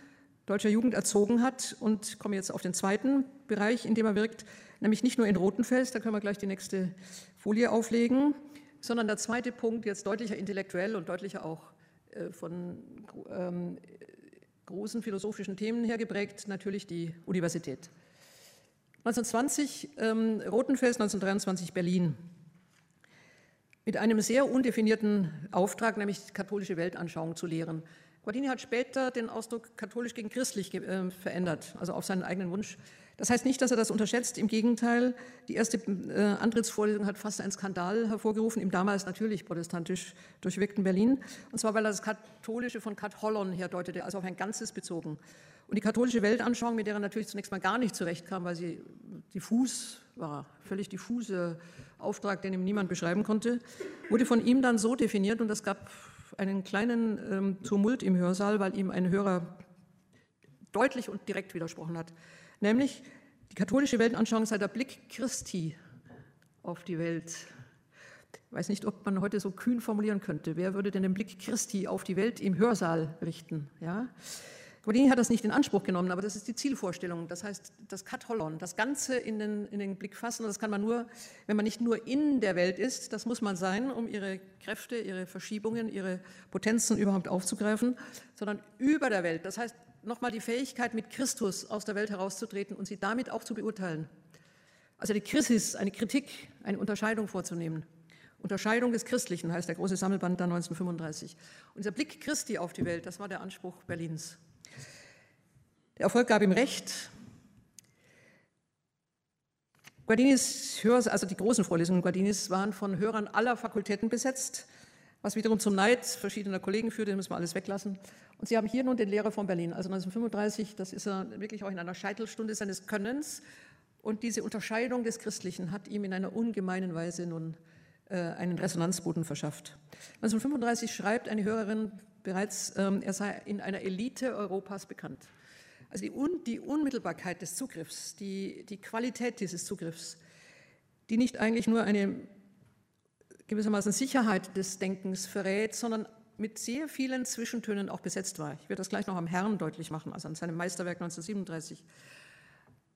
deutscher Jugend erzogen hat und komme jetzt auf den zweiten Bereich, in dem er wirkt, nämlich nicht nur in Rotenfels, da können wir gleich die nächste Folie auflegen, sondern der zweite Punkt, jetzt deutlicher intellektuell und deutlicher auch äh, von ähm, großen philosophischen Themen her geprägt, natürlich die Universität. 1920 ähm, Rotenfels, 1923 Berlin. Mit einem sehr undefinierten Auftrag, nämlich katholische Weltanschauung zu lehren. Guardini hat später den Ausdruck katholisch gegen christlich äh, verändert, also auf seinen eigenen Wunsch. Das heißt nicht, dass er das unterschätzt, im Gegenteil, die erste äh, Antrittsvorlesung hat fast einen Skandal hervorgerufen, im damals natürlich protestantisch durchwirkten Berlin, und zwar weil er das Katholische von Kat Hollon herdeutete, also auf ein Ganzes bezogen. Und die katholische Weltanschauung, mit der er natürlich zunächst mal gar nicht zurechtkam, weil sie diffus war, völlig diffuse Auftrag, den ihm niemand beschreiben konnte, wurde von ihm dann so definiert, und das gab einen kleinen ähm, Tumult im Hörsaal, weil ihm ein Hörer deutlich und direkt widersprochen hat. Nämlich, die katholische Weltanschauung sei der Blick Christi auf die Welt. Ich weiß nicht, ob man heute so kühn formulieren könnte. Wer würde denn den Blick Christi auf die Welt im Hörsaal richten? Ja? Guardini hat das nicht in Anspruch genommen, aber das ist die Zielvorstellung. Das heißt, das Katholon, das Ganze in den, in den Blick fassen. Und das kann man nur, wenn man nicht nur in der Welt ist, das muss man sein, um ihre Kräfte, ihre Verschiebungen, ihre Potenzen überhaupt aufzugreifen, sondern über der Welt. Das heißt, nochmal die Fähigkeit, mit Christus aus der Welt herauszutreten und sie damit auch zu beurteilen. Also die Krisis, eine Kritik, eine Unterscheidung vorzunehmen. Unterscheidung des Christlichen heißt der große Sammelband da 1935. Unser Blick Christi auf die Welt, das war der Anspruch Berlins. Der Erfolg gab ihm recht. Guardinis Hör, also die großen Vorlesungen Guardinis waren von Hörern aller Fakultäten besetzt. was wiederum zum Neid verschiedener Kollegen führte, müssen wir alles weglassen. Und Sie haben hier nun den Lehrer von Berlin, also 1935, das ist er wirklich auch in einer Scheitelstunde seines Könnens. Und diese Unterscheidung des Christlichen hat ihm in einer ungemeinen Weise nun äh, einen Resonanzboden verschafft. 1935 schreibt eine Hörerin bereits, ähm, er sei in einer Elite Europas bekannt. Also die, Un die Unmittelbarkeit des Zugriffs, die, die Qualität dieses Zugriffs, die nicht eigentlich nur eine gewissermaßen Sicherheit des Denkens verrät, sondern mit sehr vielen Zwischentönen auch besetzt war. Ich werde das gleich noch am Herrn deutlich machen, also an seinem Meisterwerk 1937.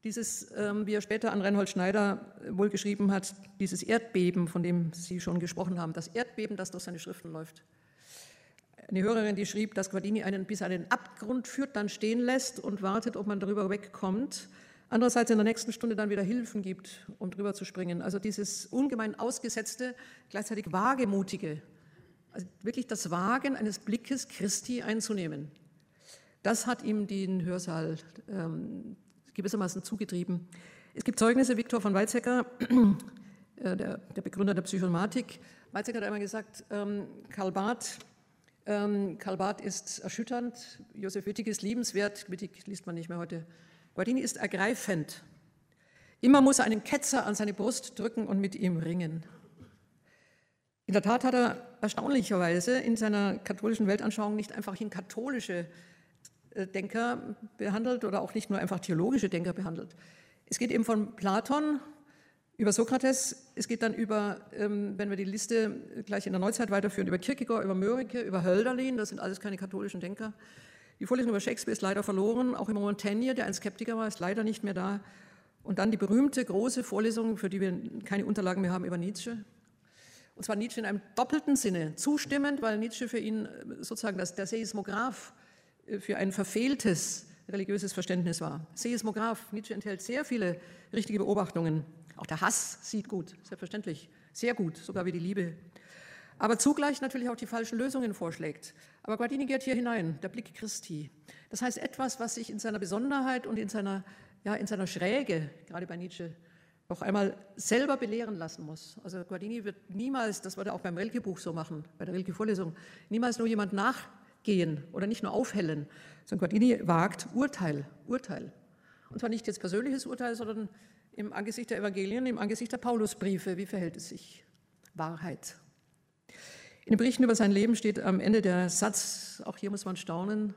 Dieses, ähm, wie er später an Reinhold Schneider wohl geschrieben hat, dieses Erdbeben, von dem Sie schon gesprochen haben, das Erdbeben, das durch seine Schriften läuft. Eine Hörerin, die schrieb, dass Guardini einen bis an den Abgrund führt, dann stehen lässt und wartet, ob man darüber wegkommt. Andererseits in der nächsten Stunde dann wieder Hilfen gibt, um drüber zu springen. Also dieses ungemein ausgesetzte, gleichzeitig wagemutige, also wirklich das Wagen eines Blickes Christi einzunehmen. Das hat ihm den Hörsaal ähm, gewissermaßen zugetrieben. Es gibt Zeugnisse, Viktor von Weizsäcker, (clears throat) äh, der, der, Begründer der Psychomatik. Weizsäcker hat einmal gesagt, ähm, Karl Barth, ähm, Karl Barth ist erschütternd, Josef Wittig ist liebenswert, Wittig liest man nicht mehr heute. Guardini ist ergreifend. Immer muss er einen Ketzer an seine Brust drücken und mit ihm ringen. In der Tat hat er erstaunlicherweise in seiner katholischen Weltanschauung nicht einfach in katholische äh, Denker behandelt oder auch nicht nur einfach theologische Denker behandelt. Es geht eben von Platon über Sokrates, es geht dann über, ähm, wenn wir die Liste gleich in der Neuzeit weiterführen, über Kierkegaard, über Mörike, über Hölderlin, das sind alles keine katholischen Denker. Die Vorlesung über Shakespeare ist leider verloren, auch über Montaigne, der ein Skeptiker war, ist leider nicht mehr da. Und dann die berühmte große Vorlesung, für die wir keine Unterlagen mehr haben, über Nietzsche. Und zwar Nietzsche in einem doppelten Sinne, zustimmend, weil Nietzsche für ihn äh, sozusagen das, der Seismograph für ein verfehltes religiöses Verständnis war. Seismograph, Nietzsche enthält sehr viele richtige Beobachtungen. Auch der Hass sieht gut, selbstverständlich, sehr gut, sogar wie die Liebe. Aber zugleich natürlich auch die falschen Lösungen vorschlägt. Aber Guardini geht hier hinein, der Blick Christi. Das heißt etwas, was sich in seiner Besonderheit und in seiner, ja, in seiner Schräge, gerade bei Nietzsche, noch einmal selber belehren lassen muss. Also Guardini wird niemals, das würde er auch beim Rilke-Buch so machen, bei der Rilke-Vorlesung, niemals nur jemand nach gehen oder nicht nur aufhellen, sondern Guardini wagt Urteil, Urteil. Und zwar nicht jetzt persönliches Urteil, sondern im Angesicht der Evangelien, im Angesicht der Paulusbriefe. Wie verhält es sich? Wahrheit. In den Berichten über sein Leben steht am Ende der Satz, auch hier muss man staunen,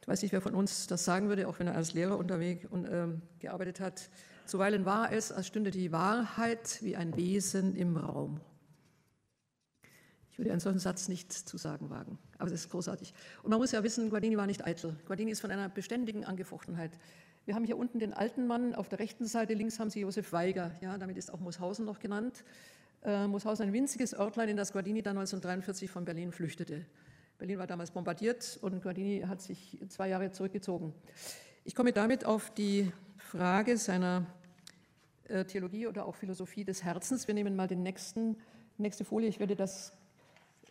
ich weiß nicht, wer von uns das sagen würde, auch wenn er als Lehrer unterwegs und, äh, gearbeitet hat. Zuweilen war es, als stünde die Wahrheit wie ein Wesen im Raum. Ich würde einen solchen Satz nicht zu sagen wagen, aber das ist großartig. Und man muss ja wissen, Guardini war nicht eitel. Guardini ist von einer beständigen Angefochtenheit. Wir haben hier unten den alten Mann, auf der rechten Seite links haben Sie Josef Weiger, ja, damit ist auch Mooshausen noch genannt. Äh, Mooshausen ein winziges Örtlein, in das Guardini dann 1943 von Berlin flüchtete. Berlin war damals bombardiert und Guardini hat sich zwei Jahre zurückgezogen. Ich komme damit auf die Frage seiner äh, Theologie oder auch Philosophie des Herzens. Wir nehmen mal den nächsten, nächste Folie. Ich werde das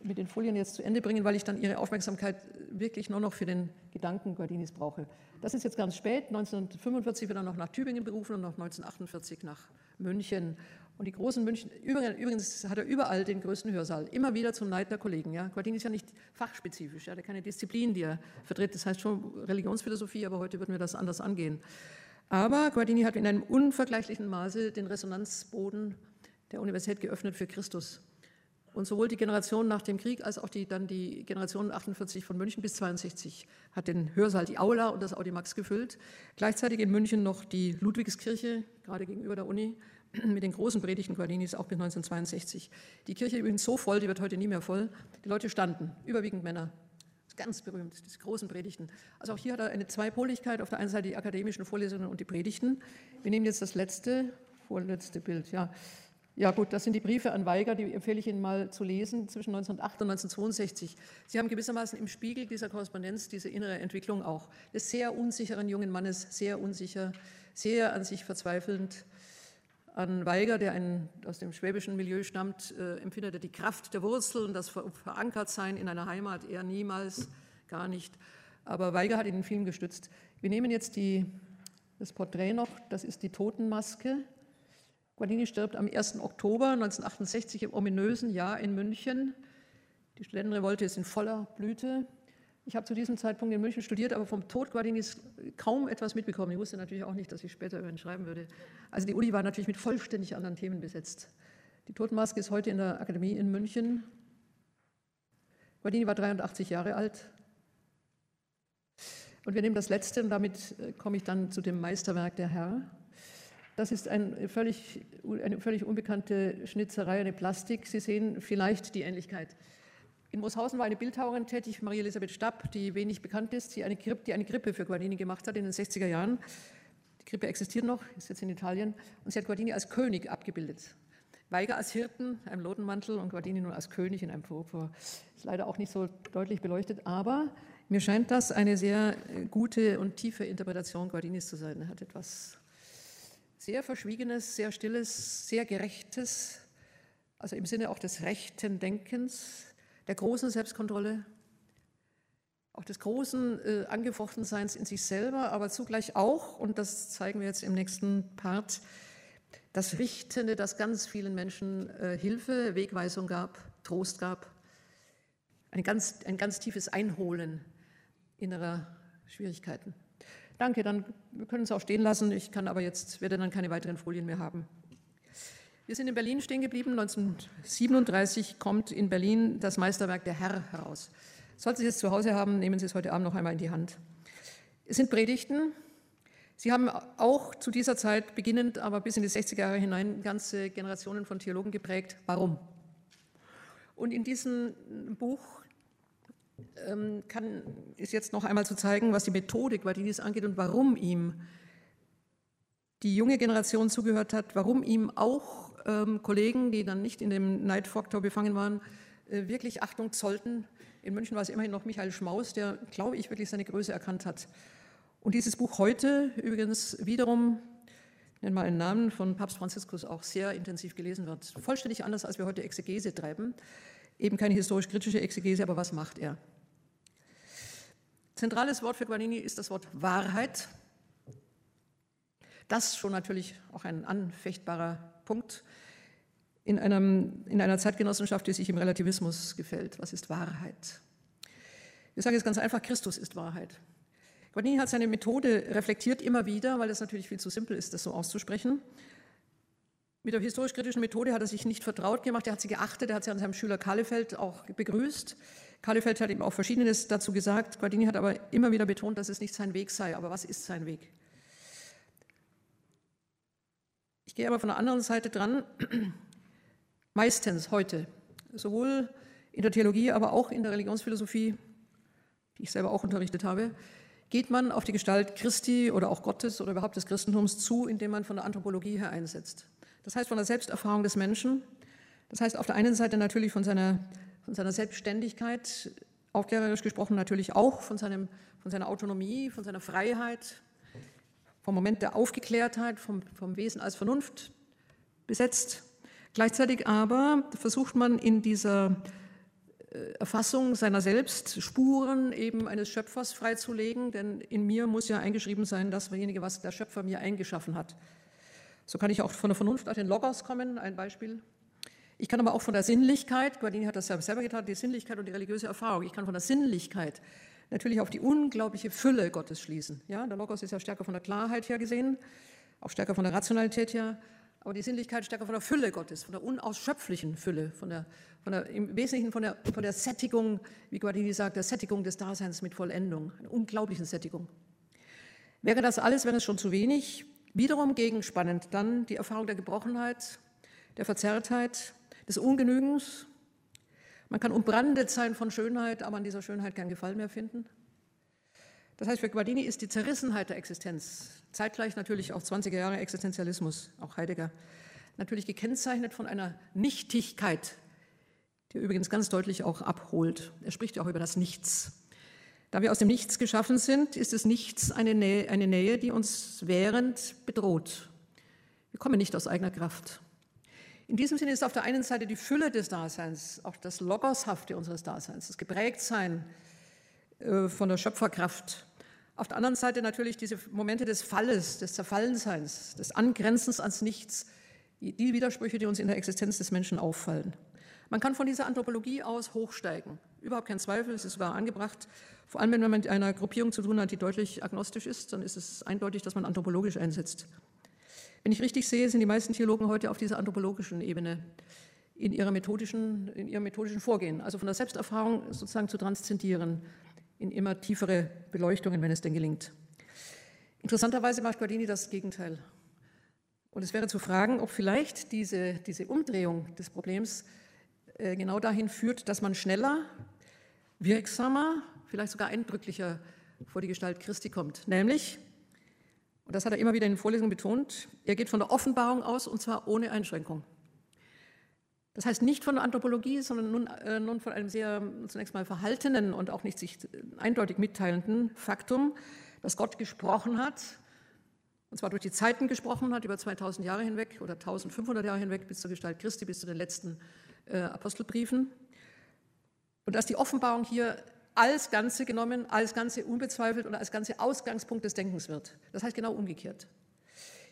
mit den Folien jetzt zu Ende bringen, weil ich dann Ihre Aufmerksamkeit wirklich nur noch für den Gedanken Guardinis brauche. Das ist jetzt ganz spät. 1945 wird er noch nach Tübingen berufen und noch 1948 nach München. Und die großen München, übrigens hat er überall den größten Hörsaal, immer wieder zum Neid der Kollegen. Ja. Guardini ist ja nicht fachspezifisch, er hat keine Disziplin, die er vertritt. Das heißt schon Religionsphilosophie, aber heute würden wir das anders angehen. Aber Guardini hat in einem unvergleichlichen Maße den Resonanzboden der Universität geöffnet für Christus. Und sowohl die Generation nach dem Krieg als auch die, dann die Generation 48 von München bis 62 hat den Hörsaal, die Aula und das Audimax gefüllt. Gleichzeitig in München noch die Ludwigskirche, gerade gegenüber der Uni, (clears throat) mit den großen Predigten Guardinis, auch bis 1962. Die Kirche übrigens so voll, die wird heute nie mehr voll. Die Leute standen, überwiegend Männer. Ganz berühmt, diese großen Predigten. Also auch hier hat er eine Zweipoligkeit. Auf der einen Seite die akademischen Vorlesungen und die Predigten. Wir nehmen jetzt das letzte, vorletzte Bild. Ja, ja gut, das sind die Briefe an Weiger, die empfehle ich Ihnen mal zu lesen, zwischen 1908 und 1962. Sie haben gewissermaßen im Spiegel dieser Korrespondenz diese innere Entwicklung auch des sehr unsicheren jungen Mannes, sehr unsicher, sehr an sich verzweifelnd. An Weiger, der ein, aus dem schwäbischen Milieu stammt, äh, empfindet er die Kraft der Wurzeln, das Ver Verankertsein in einer Heimat, er niemals, gar nicht. Aber Weiger hat ihn in Film gestützt. Wir nehmen jetzt die, das Porträt noch, das ist die Totenmaske Guardini stirbt am 1. Oktober 1968 im ominösen Jahr in München. Die Studentenrevolte ist in voller Blüte. Ich habe zu diesem Zeitpunkt in München studiert, aber vom Tod Guardinis kaum etwas mitbekommen. Ich wusste natürlich auch nicht, dass ich später über ihn schreiben würde. Also die Uni war natürlich mit vollständig anderen Themen besetzt. Die Totenmaske ist heute in der Akademie in München. Guardini war 83 Jahre alt. Und wir nehmen das letzte, und damit äh, komme ich dann zu dem Meisterwerk der Herr. Das ist ein völlig, eine völlig unbekannte Schnitzerei, eine Plastik. Sie sehen vielleicht die Ähnlichkeit. In Mooshausen war eine Bildhauerin tätig, Marie-Elisabeth Stapp, die wenig bekannt ist, die eine, Grippe, die eine Grippe für Guardini gemacht hat in den 60er Jahren. Die Grippe existiert noch, ist jetzt in Italien. Und sie hat Guardini als König abgebildet. Weiger als Hirten, einem Lodenmantel und Guardini nun als König in einem Purpur. Ist leider auch nicht so deutlich beleuchtet, aber mir scheint das eine sehr gute und tiefe Interpretation Guardinis zu sein. Er hat etwas sehr Verschwiegenes, sehr Stilles, sehr Gerechtes, also im Sinne auch des rechten Denkens, der großen Selbstkontrolle, auch des großen äh, Angefochtenseins in sich selber, aber zugleich auch, und das zeigen wir jetzt im nächsten Part, das Richtende, das ganz vielen Menschen äh, Hilfe, Wegweisung gab, Trost gab, ein ganz, ein ganz tiefes Einholen innerer Schwierigkeiten. Danke, dann wir können es auch stehen lassen. Ich kann aber jetzt, werde dann keine weiteren Folien mehr haben. Wir sind in Berlin stehen geblieben. 1937 kommt in Berlin das Meisterwerk Der Herr heraus. Sollten Sie es zu Hause haben, nehmen Sie es heute Abend noch einmal in die Hand. Es sind Predigten. Sie haben auch zu dieser Zeit, beginnend aber bis in die 60er Jahre hinein, ganze Generationen von Theologen geprägt. Warum? Und in diesem Buch kann, ist jetzt noch einmal zu zeigen, was die Methodik Guardinis angeht und warum ihm die junge Generation zugehört hat, warum ihm auch ähm, Kollegen, die dann nicht in dem Neidfaktor befangen waren, äh, wirklich Achtung zollten. In München war es immerhin noch Michael Schmaus, der, glaube ich, wirklich seine Größe erkannt hat. Und dieses Buch heute übrigens wiederum, ich nenne mal einen Namen, von Papst Franziskus auch sehr intensiv gelesen wird. Vollständig anders, als wir heute Exegese treiben. Eben keine historisch-kritische Exegese, aber was macht er? Zentrales Wort für Guarini ist das Wort Wahrheit. Das schon natürlich auch ein anfechtbarer Punkt in, einem, in einer Zeitgenossenschaft, die sich im Relativismus gefällt. Was ist Wahrheit? Ich sage es ganz einfach, Christus ist Wahrheit. Guarini hat seine Methode reflektiert immer wieder, weil es natürlich viel zu simpel ist, das so auszusprechen. Mit der historisch-kritischen Methode hat er sich nicht vertraut gemacht, er hat sie geachtet, er hat sie an seinem Schüler Kahlefeld auch begrüßt. Kahlefeld hat ihm auch Verschiedenes dazu gesagt. Guardini hat aber immer wieder betont, dass es nicht sein Weg sei. Aber was ist sein Weg? Ich gehe aber von der anderen Seite dran (clears throat) meistens heute, sowohl in der Theologie, aber auch in der Religionsphilosophie, die ich selber auch unterrichtet habe, geht man auf die Gestalt Christi oder auch Gottes oder überhaupt des Christentums zu, indem man von der Anthropologie her einsetzt. Das heißt von der Selbsterfahrung des Menschen, das heißt auf der einen Seite natürlich von seiner, von seiner Selbstständigkeit, aufklärerisch gesprochen natürlich auch von, seinem, von seiner Autonomie, von seiner Freiheit, vom Moment der Aufgeklärtheit, vom, vom Wesen als Vernunft besetzt Gleichzeitig aber versucht man in dieser äh, Erfassung seiner selbst Spuren eben eines Schöpfers freizulegen, denn in mir muss ja eingeschrieben sein, dasjenige, was der Schöpfer mir eingeschaffen hat. So kann ich auch von der Vernunft auf den Logos kommen, ein Beispiel. Ich kann aber auch von der Sinnlichkeit, Guardini hat das selber getan, die Sinnlichkeit und die religiöse Erfahrung. Ich kann von der Sinnlichkeit natürlich auf die unglaubliche Fülle Gottes schließen. Ja, der Logos ist ja stärker von der Klarheit her gesehen, auch stärker von der Rationalität her aber die Sinnlichkeit stärker von der Fülle Gottes, von der unausschöpflichen Fülle, von der, von der, im Wesentlichen von der, von der Sättigung, wie Guardini sagt, der Sättigung des Daseins mit Vollendung, einer unglaublichen Sättigung. Wäre das alles, wäre es schon zu wenig, wiederum gegenspannend dann die Erfahrung der Gebrochenheit, der Verzerrtheit, des Ungenügens. Man kann umbrandet sein von Schönheit, aber an dieser Schönheit keinen Gefallen mehr finden. Das heißt, für Guardini ist die Zerrissenheit der Existenz, zeitgleich natürlich auch 20er Jahre Existenzialismus, auch Heidegger, natürlich gekennzeichnet von einer Nichtigkeit, die übrigens ganz deutlich auch abholt. Er spricht ja auch über das Nichts. Da wir aus dem Nichts geschaffen sind, ist das Nichts eine Nähe, eine Nähe, die uns während bedroht. Wir kommen nicht aus eigener Kraft. In diesem Sinne ist auf der einen Seite die Fülle des Daseins, auch das Logoshafte unseres Daseins, das Geprägtsein äh, von der Schöpferkraft auf der anderen Seite natürlich diese Momente des Falles, des Zerfallenseins, des Angrenzens ans Nichts, die Widersprüche, die uns in der Existenz des Menschen auffallen. Man kann von dieser Anthropologie aus hochsteigen. Überhaupt kein Zweifel, es ist sogar angebracht. Vor allem, wenn man mit einer Gruppierung zu tun hat, die deutlich agnostisch ist, dann ist es eindeutig, dass man anthropologisch einsetzt. Wenn ich richtig sehe, sind die meisten Theologen heute auf dieser anthropologischen Ebene in, ihrer methodischen, in ihrem methodischen Vorgehen, also von der Selbsterfahrung sozusagen zu transzendieren in immer tiefere Beleuchtungen, wenn es denn gelingt. Interessanterweise macht Guardini das Gegenteil. Und es wäre zu fragen, ob vielleicht diese, diese Umdrehung des Problems genau dahin führt, dass man schneller, wirksamer, vielleicht sogar eindrücklicher vor die Gestalt Christi kommt. Nämlich, und das hat er immer wieder in den Vorlesungen betont, er geht von der Offenbarung aus und zwar ohne Einschränkung. Das heißt nicht von der Anthropologie, sondern nun, äh, nun von einem sehr zunächst mal verhaltenen und auch nicht sich eindeutig mitteilenden Faktum, dass Gott gesprochen hat, und zwar durch die Zeiten gesprochen hat, über 2000 Jahre hinweg oder 1500 Jahre hinweg bis zur Gestalt Christi, bis zu den letzten äh, Apostelbriefen. Und dass die Offenbarung hier als Ganze genommen, als Ganze unbezweifelt und als Ganze Ausgangspunkt des Denkens wird. Das heißt genau umgekehrt.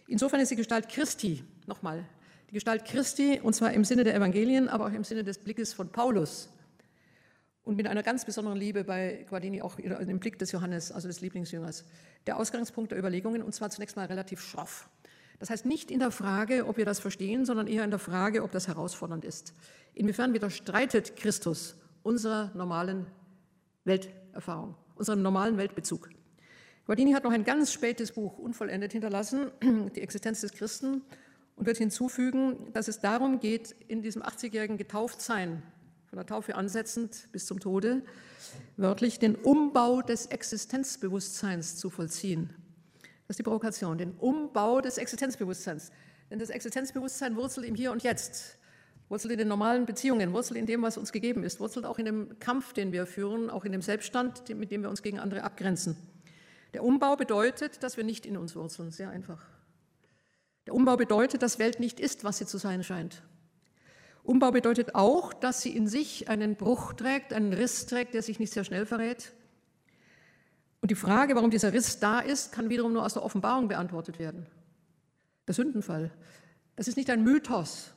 Insofern ist die Gestalt Christi, nochmal, die Gestalt Christi, und zwar im Sinne der Evangelien, aber auch im Sinne des Blickes von Paulus und mit einer ganz besonderen Liebe bei Guardini auch im Blick des Johannes, also des Lieblingsjüngers, der Ausgangspunkt der Überlegungen, und zwar zunächst mal relativ schroff. Das heißt nicht in der Frage, ob wir das verstehen, sondern eher in der Frage, ob das herausfordernd ist. Inwiefern widerstreitet Christus unserer normalen Welterfahrung, unserem normalen Weltbezug? Guardini hat noch ein ganz spätes Buch unvollendet hinterlassen, (clears throat) die Existenz des Christen, und wird hinzufügen, dass es darum geht, in diesem 80-jährigen Getauftsein, von der Taufe ansetzend bis zum Tode, wörtlich den Umbau des Existenzbewusstseins zu vollziehen. Das ist die Provokation, den Umbau des Existenzbewusstseins. Denn das Existenzbewusstsein wurzelt im Hier und Jetzt, wurzelt in den normalen Beziehungen, wurzelt in dem, was uns gegeben ist, wurzelt auch in dem Kampf, den wir führen, auch in dem Selbststand, mit dem wir uns gegen andere abgrenzen. Der Umbau bedeutet, dass wir nicht in uns wurzeln, sehr einfach. Der Umbau bedeutet, dass Welt nicht ist, was sie zu sein scheint. Umbau bedeutet auch, dass sie in sich einen Bruch trägt, einen Riss trägt, der sich nicht sehr schnell verrät. Und die Frage, warum dieser Riss da ist, kann wiederum nur aus der Offenbarung beantwortet werden. Der Sündenfall. Das ist nicht ein Mythos.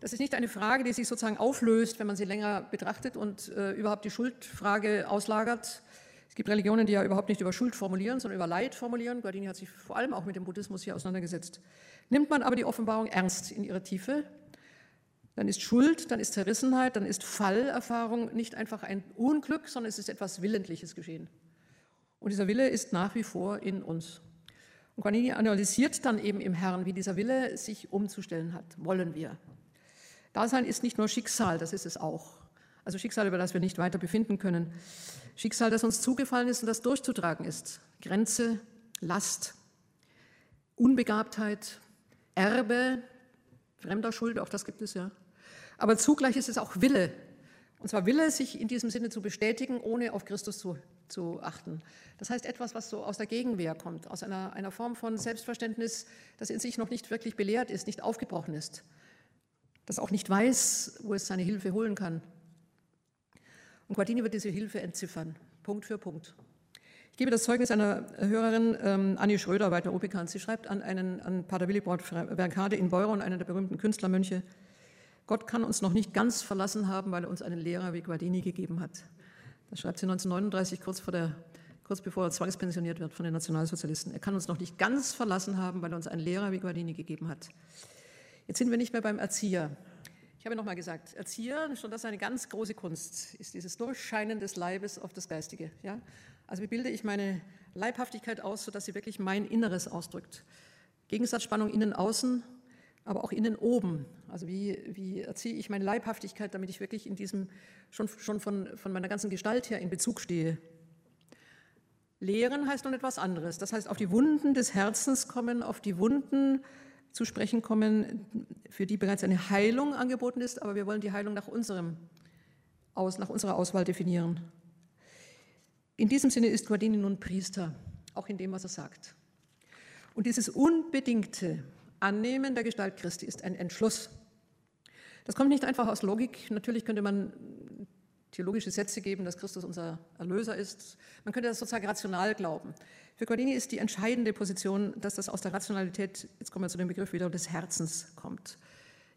Das ist nicht eine Frage, die sich sozusagen auflöst, wenn man sie länger betrachtet und äh, überhaupt die Schuldfrage auslagert. Es gibt Religionen, die ja überhaupt nicht über Schuld formulieren, sondern über Leid formulieren. Guardini hat sich vor allem auch mit dem Buddhismus hier auseinandergesetzt. Nimmt man aber die Offenbarung ernst in ihrer Tiefe, dann ist Schuld, dann ist Zerrissenheit, dann ist Fallerfahrung nicht einfach ein Unglück, sondern es ist etwas Willentliches geschehen. Und dieser Wille ist nach wie vor in uns. Und Guardini analysiert dann eben im Herrn, wie dieser Wille sich umzustellen hat. Wollen wir. Dasein ist nicht nur Schicksal, das ist es auch. Also Schicksal, über das wir nicht weiter befinden können. Schicksal, das uns zugefallen ist und das durchzutragen ist. Grenze, Last, Unbegabtheit, Erbe, fremder Schuld, auch das gibt es ja. Aber zugleich ist es auch Wille. Und zwar Wille, sich in diesem Sinne zu bestätigen, ohne auf Christus zu, zu achten. Das heißt etwas, was so aus der Gegenwehr kommt, aus einer, einer Form von Selbstverständnis, das in sich noch nicht wirklich belehrt ist, nicht aufgebrochen ist, das auch nicht weiß, wo es seine Hilfe holen kann. Und Guardini wird diese Hilfe entziffern, Punkt für Punkt. Ich gebe das Zeugnis einer Hörerin, ähm, Annie Schröder, weiter Obekan. Sie schreibt an, einen, an Pater Willibord Bergade in Beuron, einen der berühmten Künstlermönche, Gott kann uns noch nicht ganz verlassen haben, weil er uns einen Lehrer wie Guardini gegeben hat. Das schreibt sie 1939, kurz, vor der, kurz bevor er zwangspensioniert wird von den Nationalsozialisten. Er kann uns noch nicht ganz verlassen haben, weil er uns einen Lehrer wie Guardini gegeben hat. Jetzt sind wir nicht mehr beim Erzieher. Ich habe noch mal gesagt, Erzieher, schon das ist eine ganz große Kunst, ist dieses Durchscheinen des Leibes auf das Geistige. Ja? Also wie bilde ich meine Leibhaftigkeit aus, sodass sie wirklich mein Inneres ausdrückt. Gegensatzspannung innen-außen aber auch innen oben. Also wie, wie erziehe ich meine Leibhaftigkeit, damit ich wirklich in diesem, schon, schon von, von meiner ganzen Gestalt her in Bezug stehe. Lehren heißt noch etwas anderes. Das heißt, auf die Wunden des Herzens kommen, auf die Wunden zu sprechen kommen, für die bereits eine Heilung angeboten ist, aber wir wollen die Heilung nach, unserem, aus, nach unserer Auswahl definieren. In diesem Sinne ist Guardini nun Priester, auch in dem, was er sagt. Und dieses unbedingte, Annehmen der Gestalt Christi ist ein Entschluss. Das kommt nicht einfach aus Logik. Natürlich könnte man theologische Sätze geben, dass Christus unser Erlöser ist. Man könnte das sozusagen rational glauben. Für Guardini ist die entscheidende Position, dass das aus der Rationalität, jetzt kommen wir zu dem Begriff wieder, des Herzens kommt.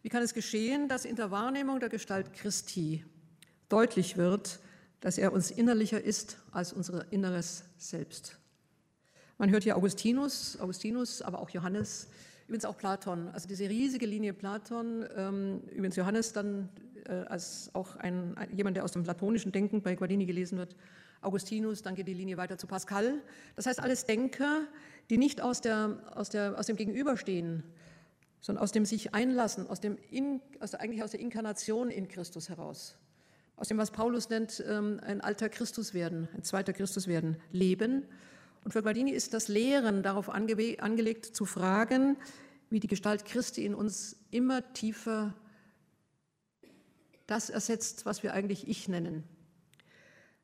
Wie kann es geschehen, dass in der Wahrnehmung der Gestalt Christi deutlich wird, dass er uns innerlicher ist als unser inneres Selbst? Man hört hier Augustinus, Augustinus, aber auch Johannes, übrigens auch Platon, also diese riesige Linie Platon, ähm, übrigens Johannes dann äh, als auch ein, jemand, der aus dem platonischen Denken bei Guardini gelesen wird, Augustinus, dann geht die Linie weiter zu Pascal. Das heißt, alles Denker, die nicht aus, der, aus, der, aus dem Gegenüberstehen, sondern aus dem sich einlassen, aus dem in, aus der, eigentlich aus der Inkarnation in Christus heraus, aus dem, was Paulus nennt, ähm, ein alter Christus werden, ein zweiter Christus werden, leben und für Guardini ist das Lehren darauf ange angelegt, zu fragen, wie die Gestalt Christi in uns immer tiefer das ersetzt, was wir eigentlich Ich nennen.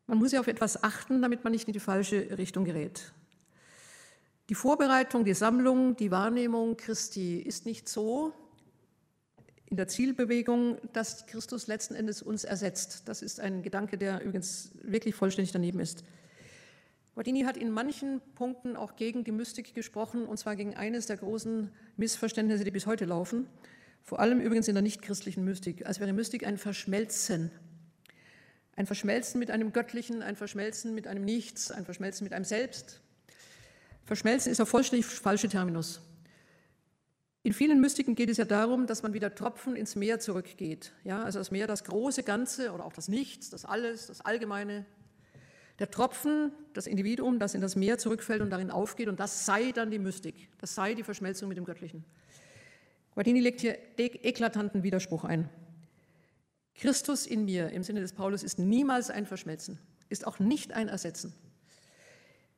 Man muss ja auf etwas achten, damit man nicht in die falsche Richtung gerät. Die Vorbereitung, die Sammlung, die Wahrnehmung Christi ist nicht so in der Zielbewegung, dass Christus letzten Endes uns ersetzt. Das ist ein Gedanke, der übrigens wirklich vollständig daneben ist. Guardini hat in manchen Punkten auch gegen die Mystik gesprochen, und zwar gegen eines der großen Missverständnisse, die bis heute laufen, vor allem übrigens in der nichtchristlichen Mystik, als wäre Mystik ein Verschmelzen. Ein Verschmelzen mit einem Göttlichen, ein Verschmelzen mit einem Nichts, ein Verschmelzen mit einem Selbst. Verschmelzen ist ein vollständig falscher Terminus. In vielen Mystiken geht es ja darum, dass man wieder Tropfen ins Meer zurückgeht. Ja, also das Meer, das große Ganze oder auch das Nichts, das Alles, das Allgemeine, der Tropfen, das Individuum, das in das Meer zurückfällt und darin aufgeht, und das sei dann die Mystik, das sei die Verschmelzung mit dem Göttlichen. Guardini legt hier eklatanten Widerspruch ein. Christus in mir, im Sinne des Paulus, ist niemals ein Verschmelzen, ist auch nicht ein Ersetzen.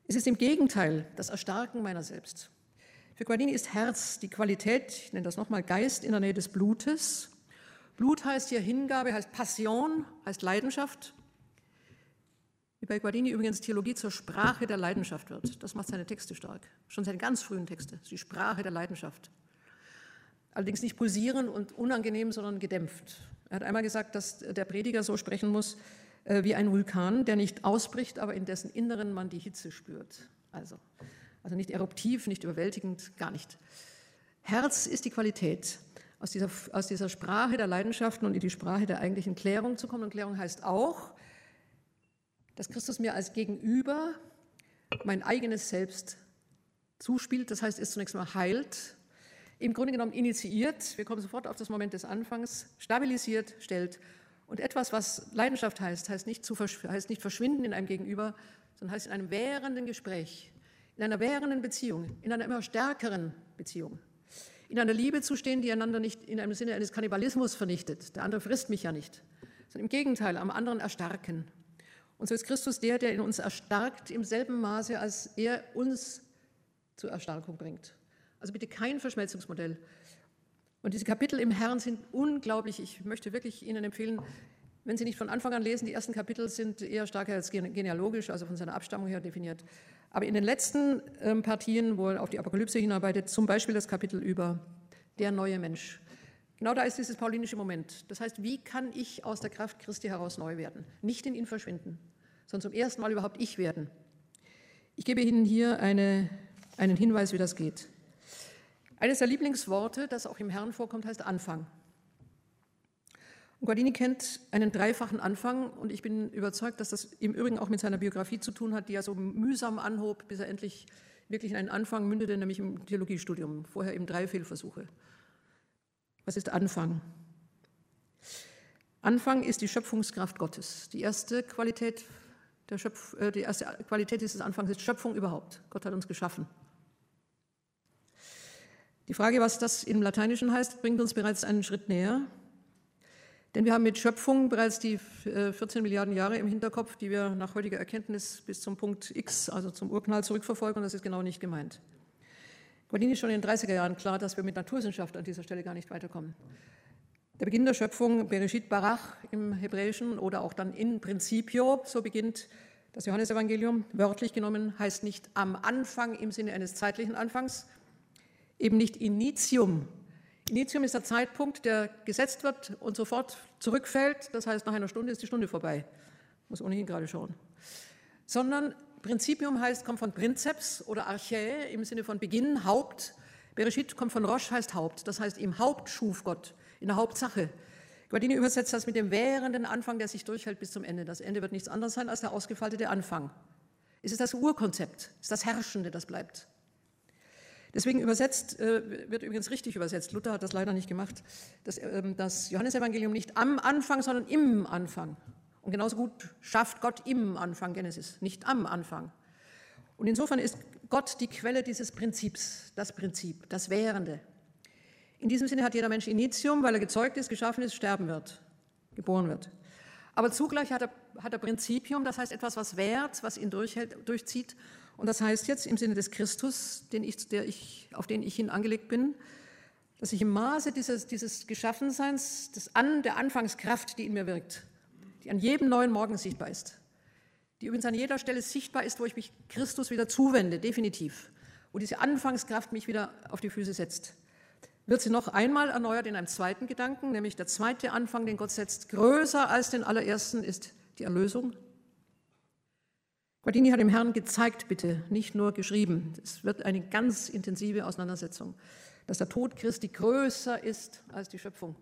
Es ist im Gegenteil das Erstarken meiner selbst. Für Guardini ist Herz die Qualität, ich nenne das nochmal Geist in der Nähe des Blutes. Blut heißt hier Hingabe, heißt Passion, heißt Leidenschaft. Wie bei Guardini übrigens Theologie zur Sprache der Leidenschaft wird. Das macht seine Texte stark. Schon seine ganz frühen Texte. Die Sprache der Leidenschaft. Allerdings nicht pulsierend und unangenehm, sondern gedämpft. Er hat einmal gesagt, dass der Prediger so sprechen muss äh, wie ein Vulkan, der nicht ausbricht, aber in dessen Inneren man die Hitze spürt. Also, also nicht eruptiv, nicht überwältigend, gar nicht. Herz ist die Qualität, aus dieser, aus dieser Sprache der Leidenschaften und in die Sprache der eigentlichen Klärung zu kommen. Und Klärung heißt auch, dass Christus mir als Gegenüber mein eigenes Selbst zuspielt, das heißt, es zunächst mal heilt, im Grunde genommen initiiert, wir kommen sofort auf das Moment des Anfangs, stabilisiert, stellt. Und etwas, was Leidenschaft heißt, heißt nicht, zu, heißt nicht verschwinden in einem Gegenüber, sondern heißt in einem währenden Gespräch, in einer währenden Beziehung, in einer immer stärkeren Beziehung, in einer Liebe zu stehen, die einander nicht in einem Sinne eines Kannibalismus vernichtet. Der andere frisst mich ja nicht, sondern im Gegenteil, am anderen erstarken. Und so ist Christus der, der in uns erstarkt im selben Maße, als er uns zur Erstarkung bringt. Also bitte kein Verschmelzungsmodell. Und diese Kapitel im Herrn sind unglaublich. Ich möchte wirklich Ihnen empfehlen, wenn Sie nicht von Anfang an lesen, die ersten Kapitel sind eher stärker als genealogisch, also von seiner Abstammung her definiert. Aber in den letzten ähm, Partien, wo er auf die Apokalypse hinarbeitet, zum Beispiel das Kapitel über der neue Mensch, Genau da ist dieses paulinische Moment. Das heißt, wie kann ich aus der Kraft Christi heraus neu werden? Nicht in ihn verschwinden, sondern zum ersten Mal überhaupt ich werden. Ich gebe Ihnen hier eine, einen Hinweis, wie das geht. Eines der Lieblingsworte, das auch im Herrn vorkommt, heißt Anfang. Und Guardini kennt einen dreifachen Anfang und ich bin überzeugt, dass das im Übrigen auch mit seiner Biografie zu tun hat, die er so mühsam anhob, bis er endlich wirklich in einen Anfang mündete, nämlich im Theologiestudium. Vorher eben drei Fehlversuche. Was ist Anfang? Anfang ist die Schöpfungskraft Gottes. Die erste Qualität, der Schöpf, äh, die erste Qualität dieses Anfangs ist Schöpfung überhaupt. Gott hat uns geschaffen. Die Frage, was das im Lateinischen heißt, bringt uns bereits einen Schritt näher. Denn wir haben mit Schöpfung bereits die 14 äh, Milliarden Jahre im Hinterkopf, die wir nach heutiger Erkenntnis bis zum Punkt X, also zum Urknall, zurückverfolgen. Und das ist genau nicht gemeint. Guardini ist schon in den 30er Jahren klar, dass wir mit Naturwissenschaft an dieser Stelle gar nicht weiterkommen. Der Beginn der Schöpfung, Bereshit Barach im Hebräischen oder auch dann in Principio, so beginnt das Johannesevangelium, wörtlich genommen, heißt nicht am Anfang im Sinne eines zeitlichen Anfangs, eben nicht Initium. Initium ist der Zeitpunkt, der gesetzt wird und sofort zurückfällt, das heißt, nach einer Stunde ist die Stunde vorbei. Muss ohnehin gerade schauen. Sondern Prinzipium heißt, kommt von Prinzeps oder Archä im Sinne von Beginn, Haupt. Bereshit kommt von Rosh, heißt Haupt. Das heißt, im Haupt schuf Gott. in der Hauptsache. Guardini übersetzt das mit dem währenden Anfang, der sich durchhält bis zum Ende. Das Ende wird nichts anderes sein als der ausgefaltete Anfang. Es ist das Urkonzept, es ist das Herrschende, das bleibt. Deswegen übersetzt, äh, wird übrigens richtig übersetzt, Luther hat das leider nicht gemacht, dass ähm, das Johannesevangelium nicht am Anfang, sondern im Anfang. Und genauso gut schafft Gott im Anfang Genesis, nicht am Anfang. Und insofern ist Gott die Quelle dieses Prinzips, das Prinzip, das Währende. In diesem Sinne hat jeder Mensch Initium, weil er gezeugt ist, geschaffen ist, sterben wird, geboren wird. Aber zugleich hat er, hat er Prinzipium, das heißt etwas, was währt, was ihn durchhält, durchzieht. Und das heißt jetzt im Sinne des Christus, den ich, der ich, auf den ich hin angelegt bin, dass ich im Maße dieses, dieses Geschaffenseins, des An, der Anfangskraft, die in mir wirkt, die an jedem neuen Morgen sichtbar ist, die übrigens an jeder Stelle sichtbar ist, wo ich mich Christus wieder zuwende, definitiv, wo diese Anfangskraft mich wieder auf die Füße setzt wird sie noch einmal erneuert in einem zweiten Gedanken, nämlich der zweite Anfang, den Gott setzt, größer als den allerersten ist die Erlösung. Guardini hat dem Herrn gezeigt, bitte, nicht nur geschrieben. Es wird eine ganz intensive Auseinandersetzung, dass der Tod Christi größer ist als die Schöpfung.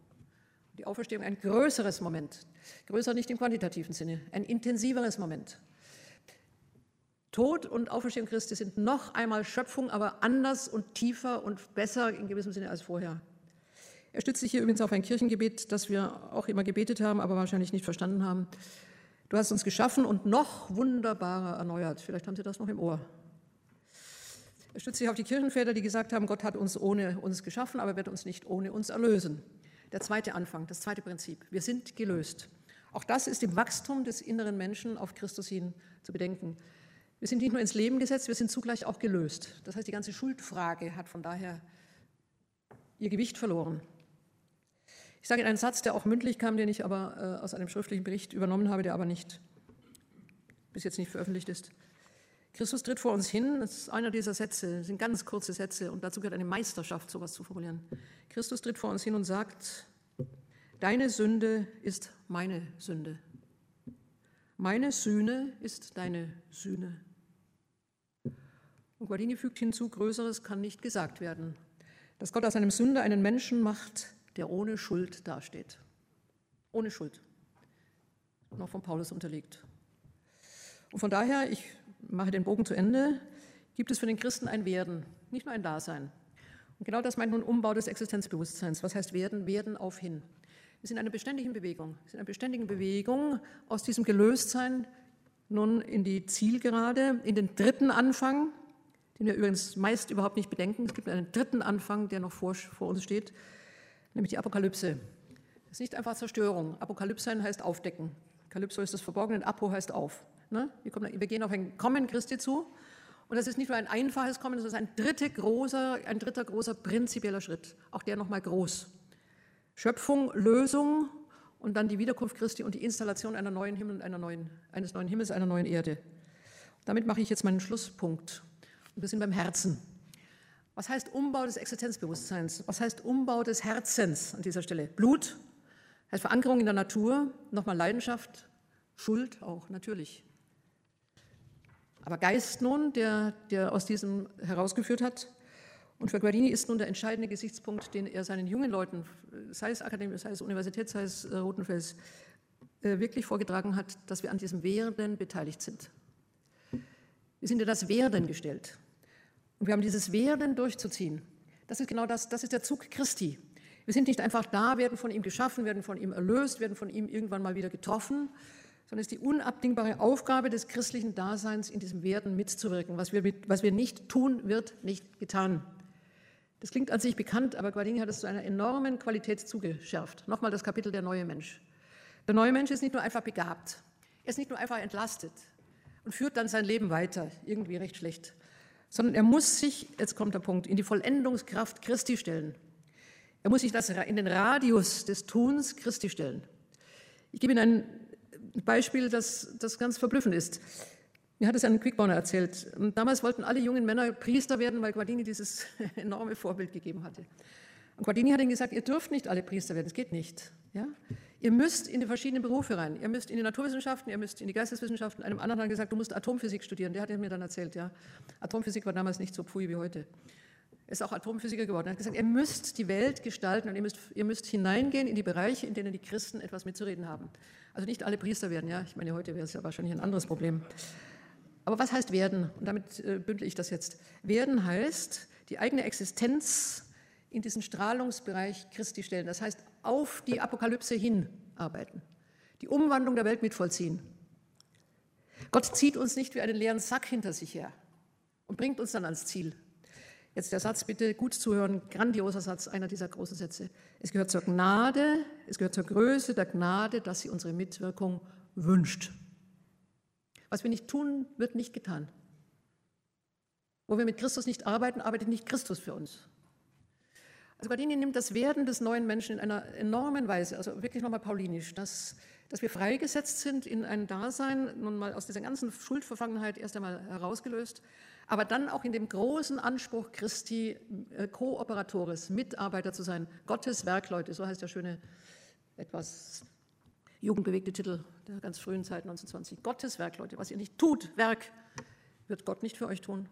Die Auferstehung ein größeres Moment, größer nicht im quantitativen Sinne, ein intensiveres Moment. Tod und Auferstehung Christi sind noch einmal Schöpfung, aber anders und tiefer und besser in gewissem Sinne als vorher. Er stützt sich hier übrigens auf ein Kirchengebet, das wir auch immer gebetet haben, aber wahrscheinlich nicht verstanden haben. Du hast uns geschaffen und noch wunderbarer erneuert. Vielleicht haben Sie das noch im Ohr. Er stützt sich auf die Kirchenväter, die gesagt haben, Gott hat uns ohne uns geschaffen, aber wird uns nicht ohne uns erlösen. Der zweite Anfang, das zweite Prinzip. Wir sind gelöst. Auch das ist im Wachstum des inneren Menschen auf Christus hin zu bedenken. Wir sind nicht nur ins Leben gesetzt, wir sind zugleich auch gelöst. Das heißt, die ganze Schuldfrage hat von daher ihr Gewicht verloren. Ich sage einen Satz, der auch mündlich kam, den ich aber äh, aus einem schriftlichen Bericht übernommen habe, der aber nicht bis jetzt nicht veröffentlicht ist. Christus tritt vor uns hin, das ist einer dieser Sätze, das sind ganz kurze Sätze und dazu gehört eine Meisterschaft, sowas zu formulieren. Christus tritt vor uns hin und sagt, deine Sünde ist meine Sünde. Meine Sühne ist deine Sühne. Und Guardini fügt hinzu, Größeres kann nicht gesagt werden, dass Gott aus einem Sünder einen Menschen macht, der ohne Schuld dasteht. Ohne Schuld. Noch von Paulus unterlegt. Und von daher, ich mache den Bogen zu Ende, gibt es für den Christen ein Werden, nicht nur ein Dasein. Und genau das meint nun Umbau des Existenzbewusstseins. Was heißt Werden? Werden auf hin. Wir sind in einer beständigen Bewegung. Wir sind in einer beständigen Bewegung aus diesem Gelöstsein nun in die Zielgerade, in den dritten Anfang, den wir übrigens meist überhaupt nicht bedenken. Es gibt einen dritten Anfang, der noch vor, vor uns steht, nämlich die Apokalypse. Das ist nicht einfach Zerstörung. Apokalypse heißt aufdecken. Kalypso ist das Verborgene, Apo heißt auf. Ne? Wir, kommen, wir, gehen auf ein Kommen Christi zu. Und das ist nicht nur ein einfaches Kommen, das ist ein dritter großer, ein dritter großer prinzipieller Schritt. Auch der nochmal groß. Schöpfung, Lösung und dann die Wiederkunft Christi und die Installation einer neuen Himmel, einer neuen, eines neuen Himmels, einer neuen Erde. Damit mache ich jetzt meinen Schlusspunkt. Und wir sind beim Herzen. Was heißt Umbau des Existenzbewusstseins? Was heißt Umbau des Herzens an dieser Stelle? Blut heißt Verankerung in der Natur, nochmal Leidenschaft, Schuld auch, natürlich. Aber Geist nun, der, der aus diesem herausgeführt hat. Und für Guarini ist nun der entscheidende Gesichtspunkt, den er seinen jungen Leuten, sei es Akademie, sei es Universität, sei es äh, Rotenfels, äh, wirklich vorgetragen hat, dass wir an diesem Werden beteiligt sind. Wir sind in das Werden gestellt. Und wir haben dieses Werden durchzuziehen. Das ist genau das, das ist der Zug Christi. Wir sind nicht einfach da, werden von ihm geschaffen, werden von ihm erlöst, werden von ihm irgendwann mal wieder getroffen, sondern es ist die unabdingbare Aufgabe des christlichen Daseins, in diesem Werden mitzuwirken. Was wir, was wir nicht tun, wird nicht getan. Das klingt an sich bekannt, aber Guardini hat es zu einer enormen Qualität zugeschärft. Nochmal das Kapitel der neue Mensch. Der neue Mensch ist nicht nur einfach begabt, er ist nicht nur einfach entlastet und führt dann sein Leben weiter, irgendwie recht schlecht, sondern er muss sich, jetzt kommt der Punkt, in die Vollendungskraft Christi stellen. Er muss sich das in den Radius des Tuns Christi stellen. Ich gebe Ihnen ein Beispiel, das, das ganz verblüffend ist. Mir hat es ein Quickborner erzählt. Damals wollten alle jungen Männer Priester werden, weil Guardini dieses (laughs) enorme Vorbild gegeben hatte. Und Guardini hat ihnen gesagt, ihr dürft nicht alle Priester werden, es geht nicht. Ja? Ihr müsst in die verschiedenen Berufe rein. Ihr müsst in die Naturwissenschaften, ihr müsst in die Geisteswissenschaften. Einem anderen hat gesagt, du musst Atomphysik studieren. Der hat mir dann erzählt, ja. Atomphysik war damals nicht so pfui wie heute. Ist auch Atomphysiker geworden. Er hat gesagt, ihr müsst die Welt gestalten und ihr müsst, ihr müsst hineingehen in die Bereiche, in denen die Christen etwas mitzureden haben. Also nicht alle Priester werden, ja. Ich meine, heute wäre es ja wahrscheinlich ein anderes Problem. Aber was heißt werden? Und damit äh, bündle ich das jetzt. Werden heißt, die eigene Existenz in diesen Strahlungsbereich Christi stellen. Das heißt, auf die Apokalypse hin arbeiten. Die Umwandlung der Welt mitvollziehen. Gott zieht uns nicht wie einen leeren Sack hinter sich her und bringt uns dann ans Ziel. Jetzt der Satz, bitte gut zuhören, grandioser Satz, einer dieser großen Sätze. Es gehört zur Gnade, es gehört zur Größe der Gnade, dass sie unsere Mitwirkung wünscht. Was wir nicht tun, wird nicht getan. Wo wir mit Christus nicht arbeiten, arbeitet nicht Christus für uns. Also Guardini nimmt das Werden des neuen Menschen in einer enormen Weise, also wirklich nochmal paulinisch, dass, dass wir freigesetzt sind in ein Dasein, nun mal aus dieser ganzen Schuldverfangenheit erst einmal herausgelöst, aber dann auch in dem großen Anspruch Christi, äh, Kooperatoris, Mitarbeiter zu sein, Gottes Werkleute, so heißt der schöne, etwas jugendbewegte Titel der ganz frühen Zeit 1920. Gottes Werkleute, was ihr nicht tut, Werk, wird Gott nicht für euch tun.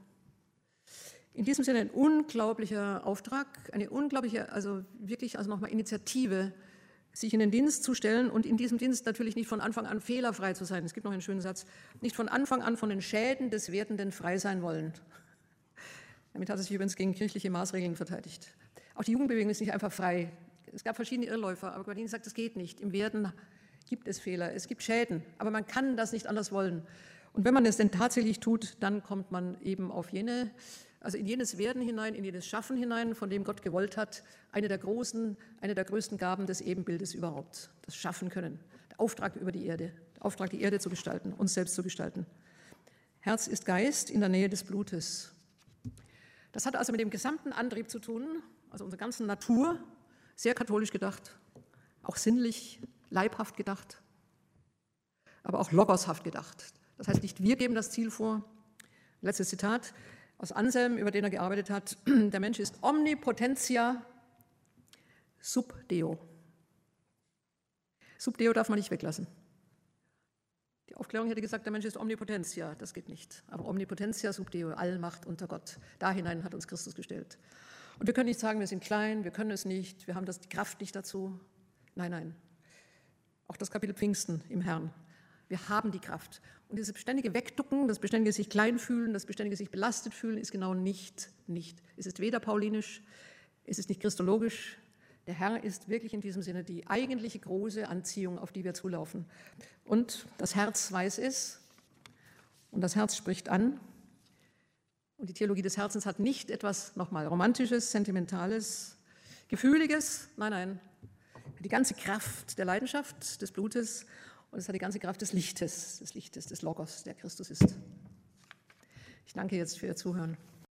In diesem Sinne ein unglaublicher Auftrag, eine unglaubliche, also wirklich also nochmal Initiative, sich in den Dienst zu stellen und in diesem Dienst natürlich nicht von Anfang an fehlerfrei zu sein. Es gibt noch einen schönen Satz, nicht von Anfang an von den Schäden des Werdenden frei sein wollen. Damit hat er sich übrigens gegen kirchliche Maßregeln verteidigt. Auch die Jugendbewegung ist nicht einfach frei. Es gab verschiedene Irrläufer, aber Guardini sagt, es geht nicht. Im Werden gibt es Fehler, es gibt Schäden, aber man kann das nicht anders wollen. Und wenn man es denn tatsächlich tut, dann kommt man eben auf jene also in jenes Werden hinein, in jenes Schaffen hinein, von dem Gott gewollt hat, eine der großen, eine der größten Gaben des Ebenbildes überhaupt, das Schaffen können, der Auftrag über die Erde, der Auftrag, die Erde zu gestalten, uns selbst zu gestalten. Herz ist Geist in der Nähe des Blutes. Das hat also mit dem gesamten Antrieb zu tun, also unserer ganzen Natur, sehr katholisch gedacht, auch sinnlich, leibhaft gedacht, aber auch logoshaft gedacht. Das heißt nicht, wir geben das Ziel vor. Letztes Zitat aus Anselm, über den er gearbeitet hat. (clears throat) Der Mensch ist omnipotentia sub deo. Sub deo darf man nicht weglassen. Die Aufklärung hätte gesagt, der Mensch ist omnipotentia. Das geht nicht. Aber omnipotentia sub deo, Allmacht unter Gott. Da hinein hat uns Christus gestellt. Und wir können nicht sagen, wir sind klein, wir können es nicht, wir haben das, die Kraft nicht dazu. Nein, nein. Auch das Kapitel Pfingsten im Herrn. Wir haben die Kraft. Und dieses beständige Wegducken, das beständige sich klein fühlen, das beständige sich belastet fühlen, ist genau nicht, nicht. Es ist weder paulinisch, es ist nicht christologisch. Der Herr ist wirklich in diesem Sinne die eigentliche große Anziehung, auf die wir zulaufen. Und das Herz weiß es und das Herz spricht an. Und die Theologie des Herzens hat nicht etwas nochmal Romantisches, Sentimentales, Gefühliges, nein, nein. Die ganze Kraft der Leidenschaft, des Blutes und es hat die ganze Kraft des Lichtes, des Lichtes, des Logos, der Christus ist. Ich danke jetzt für Ihr Zuhören.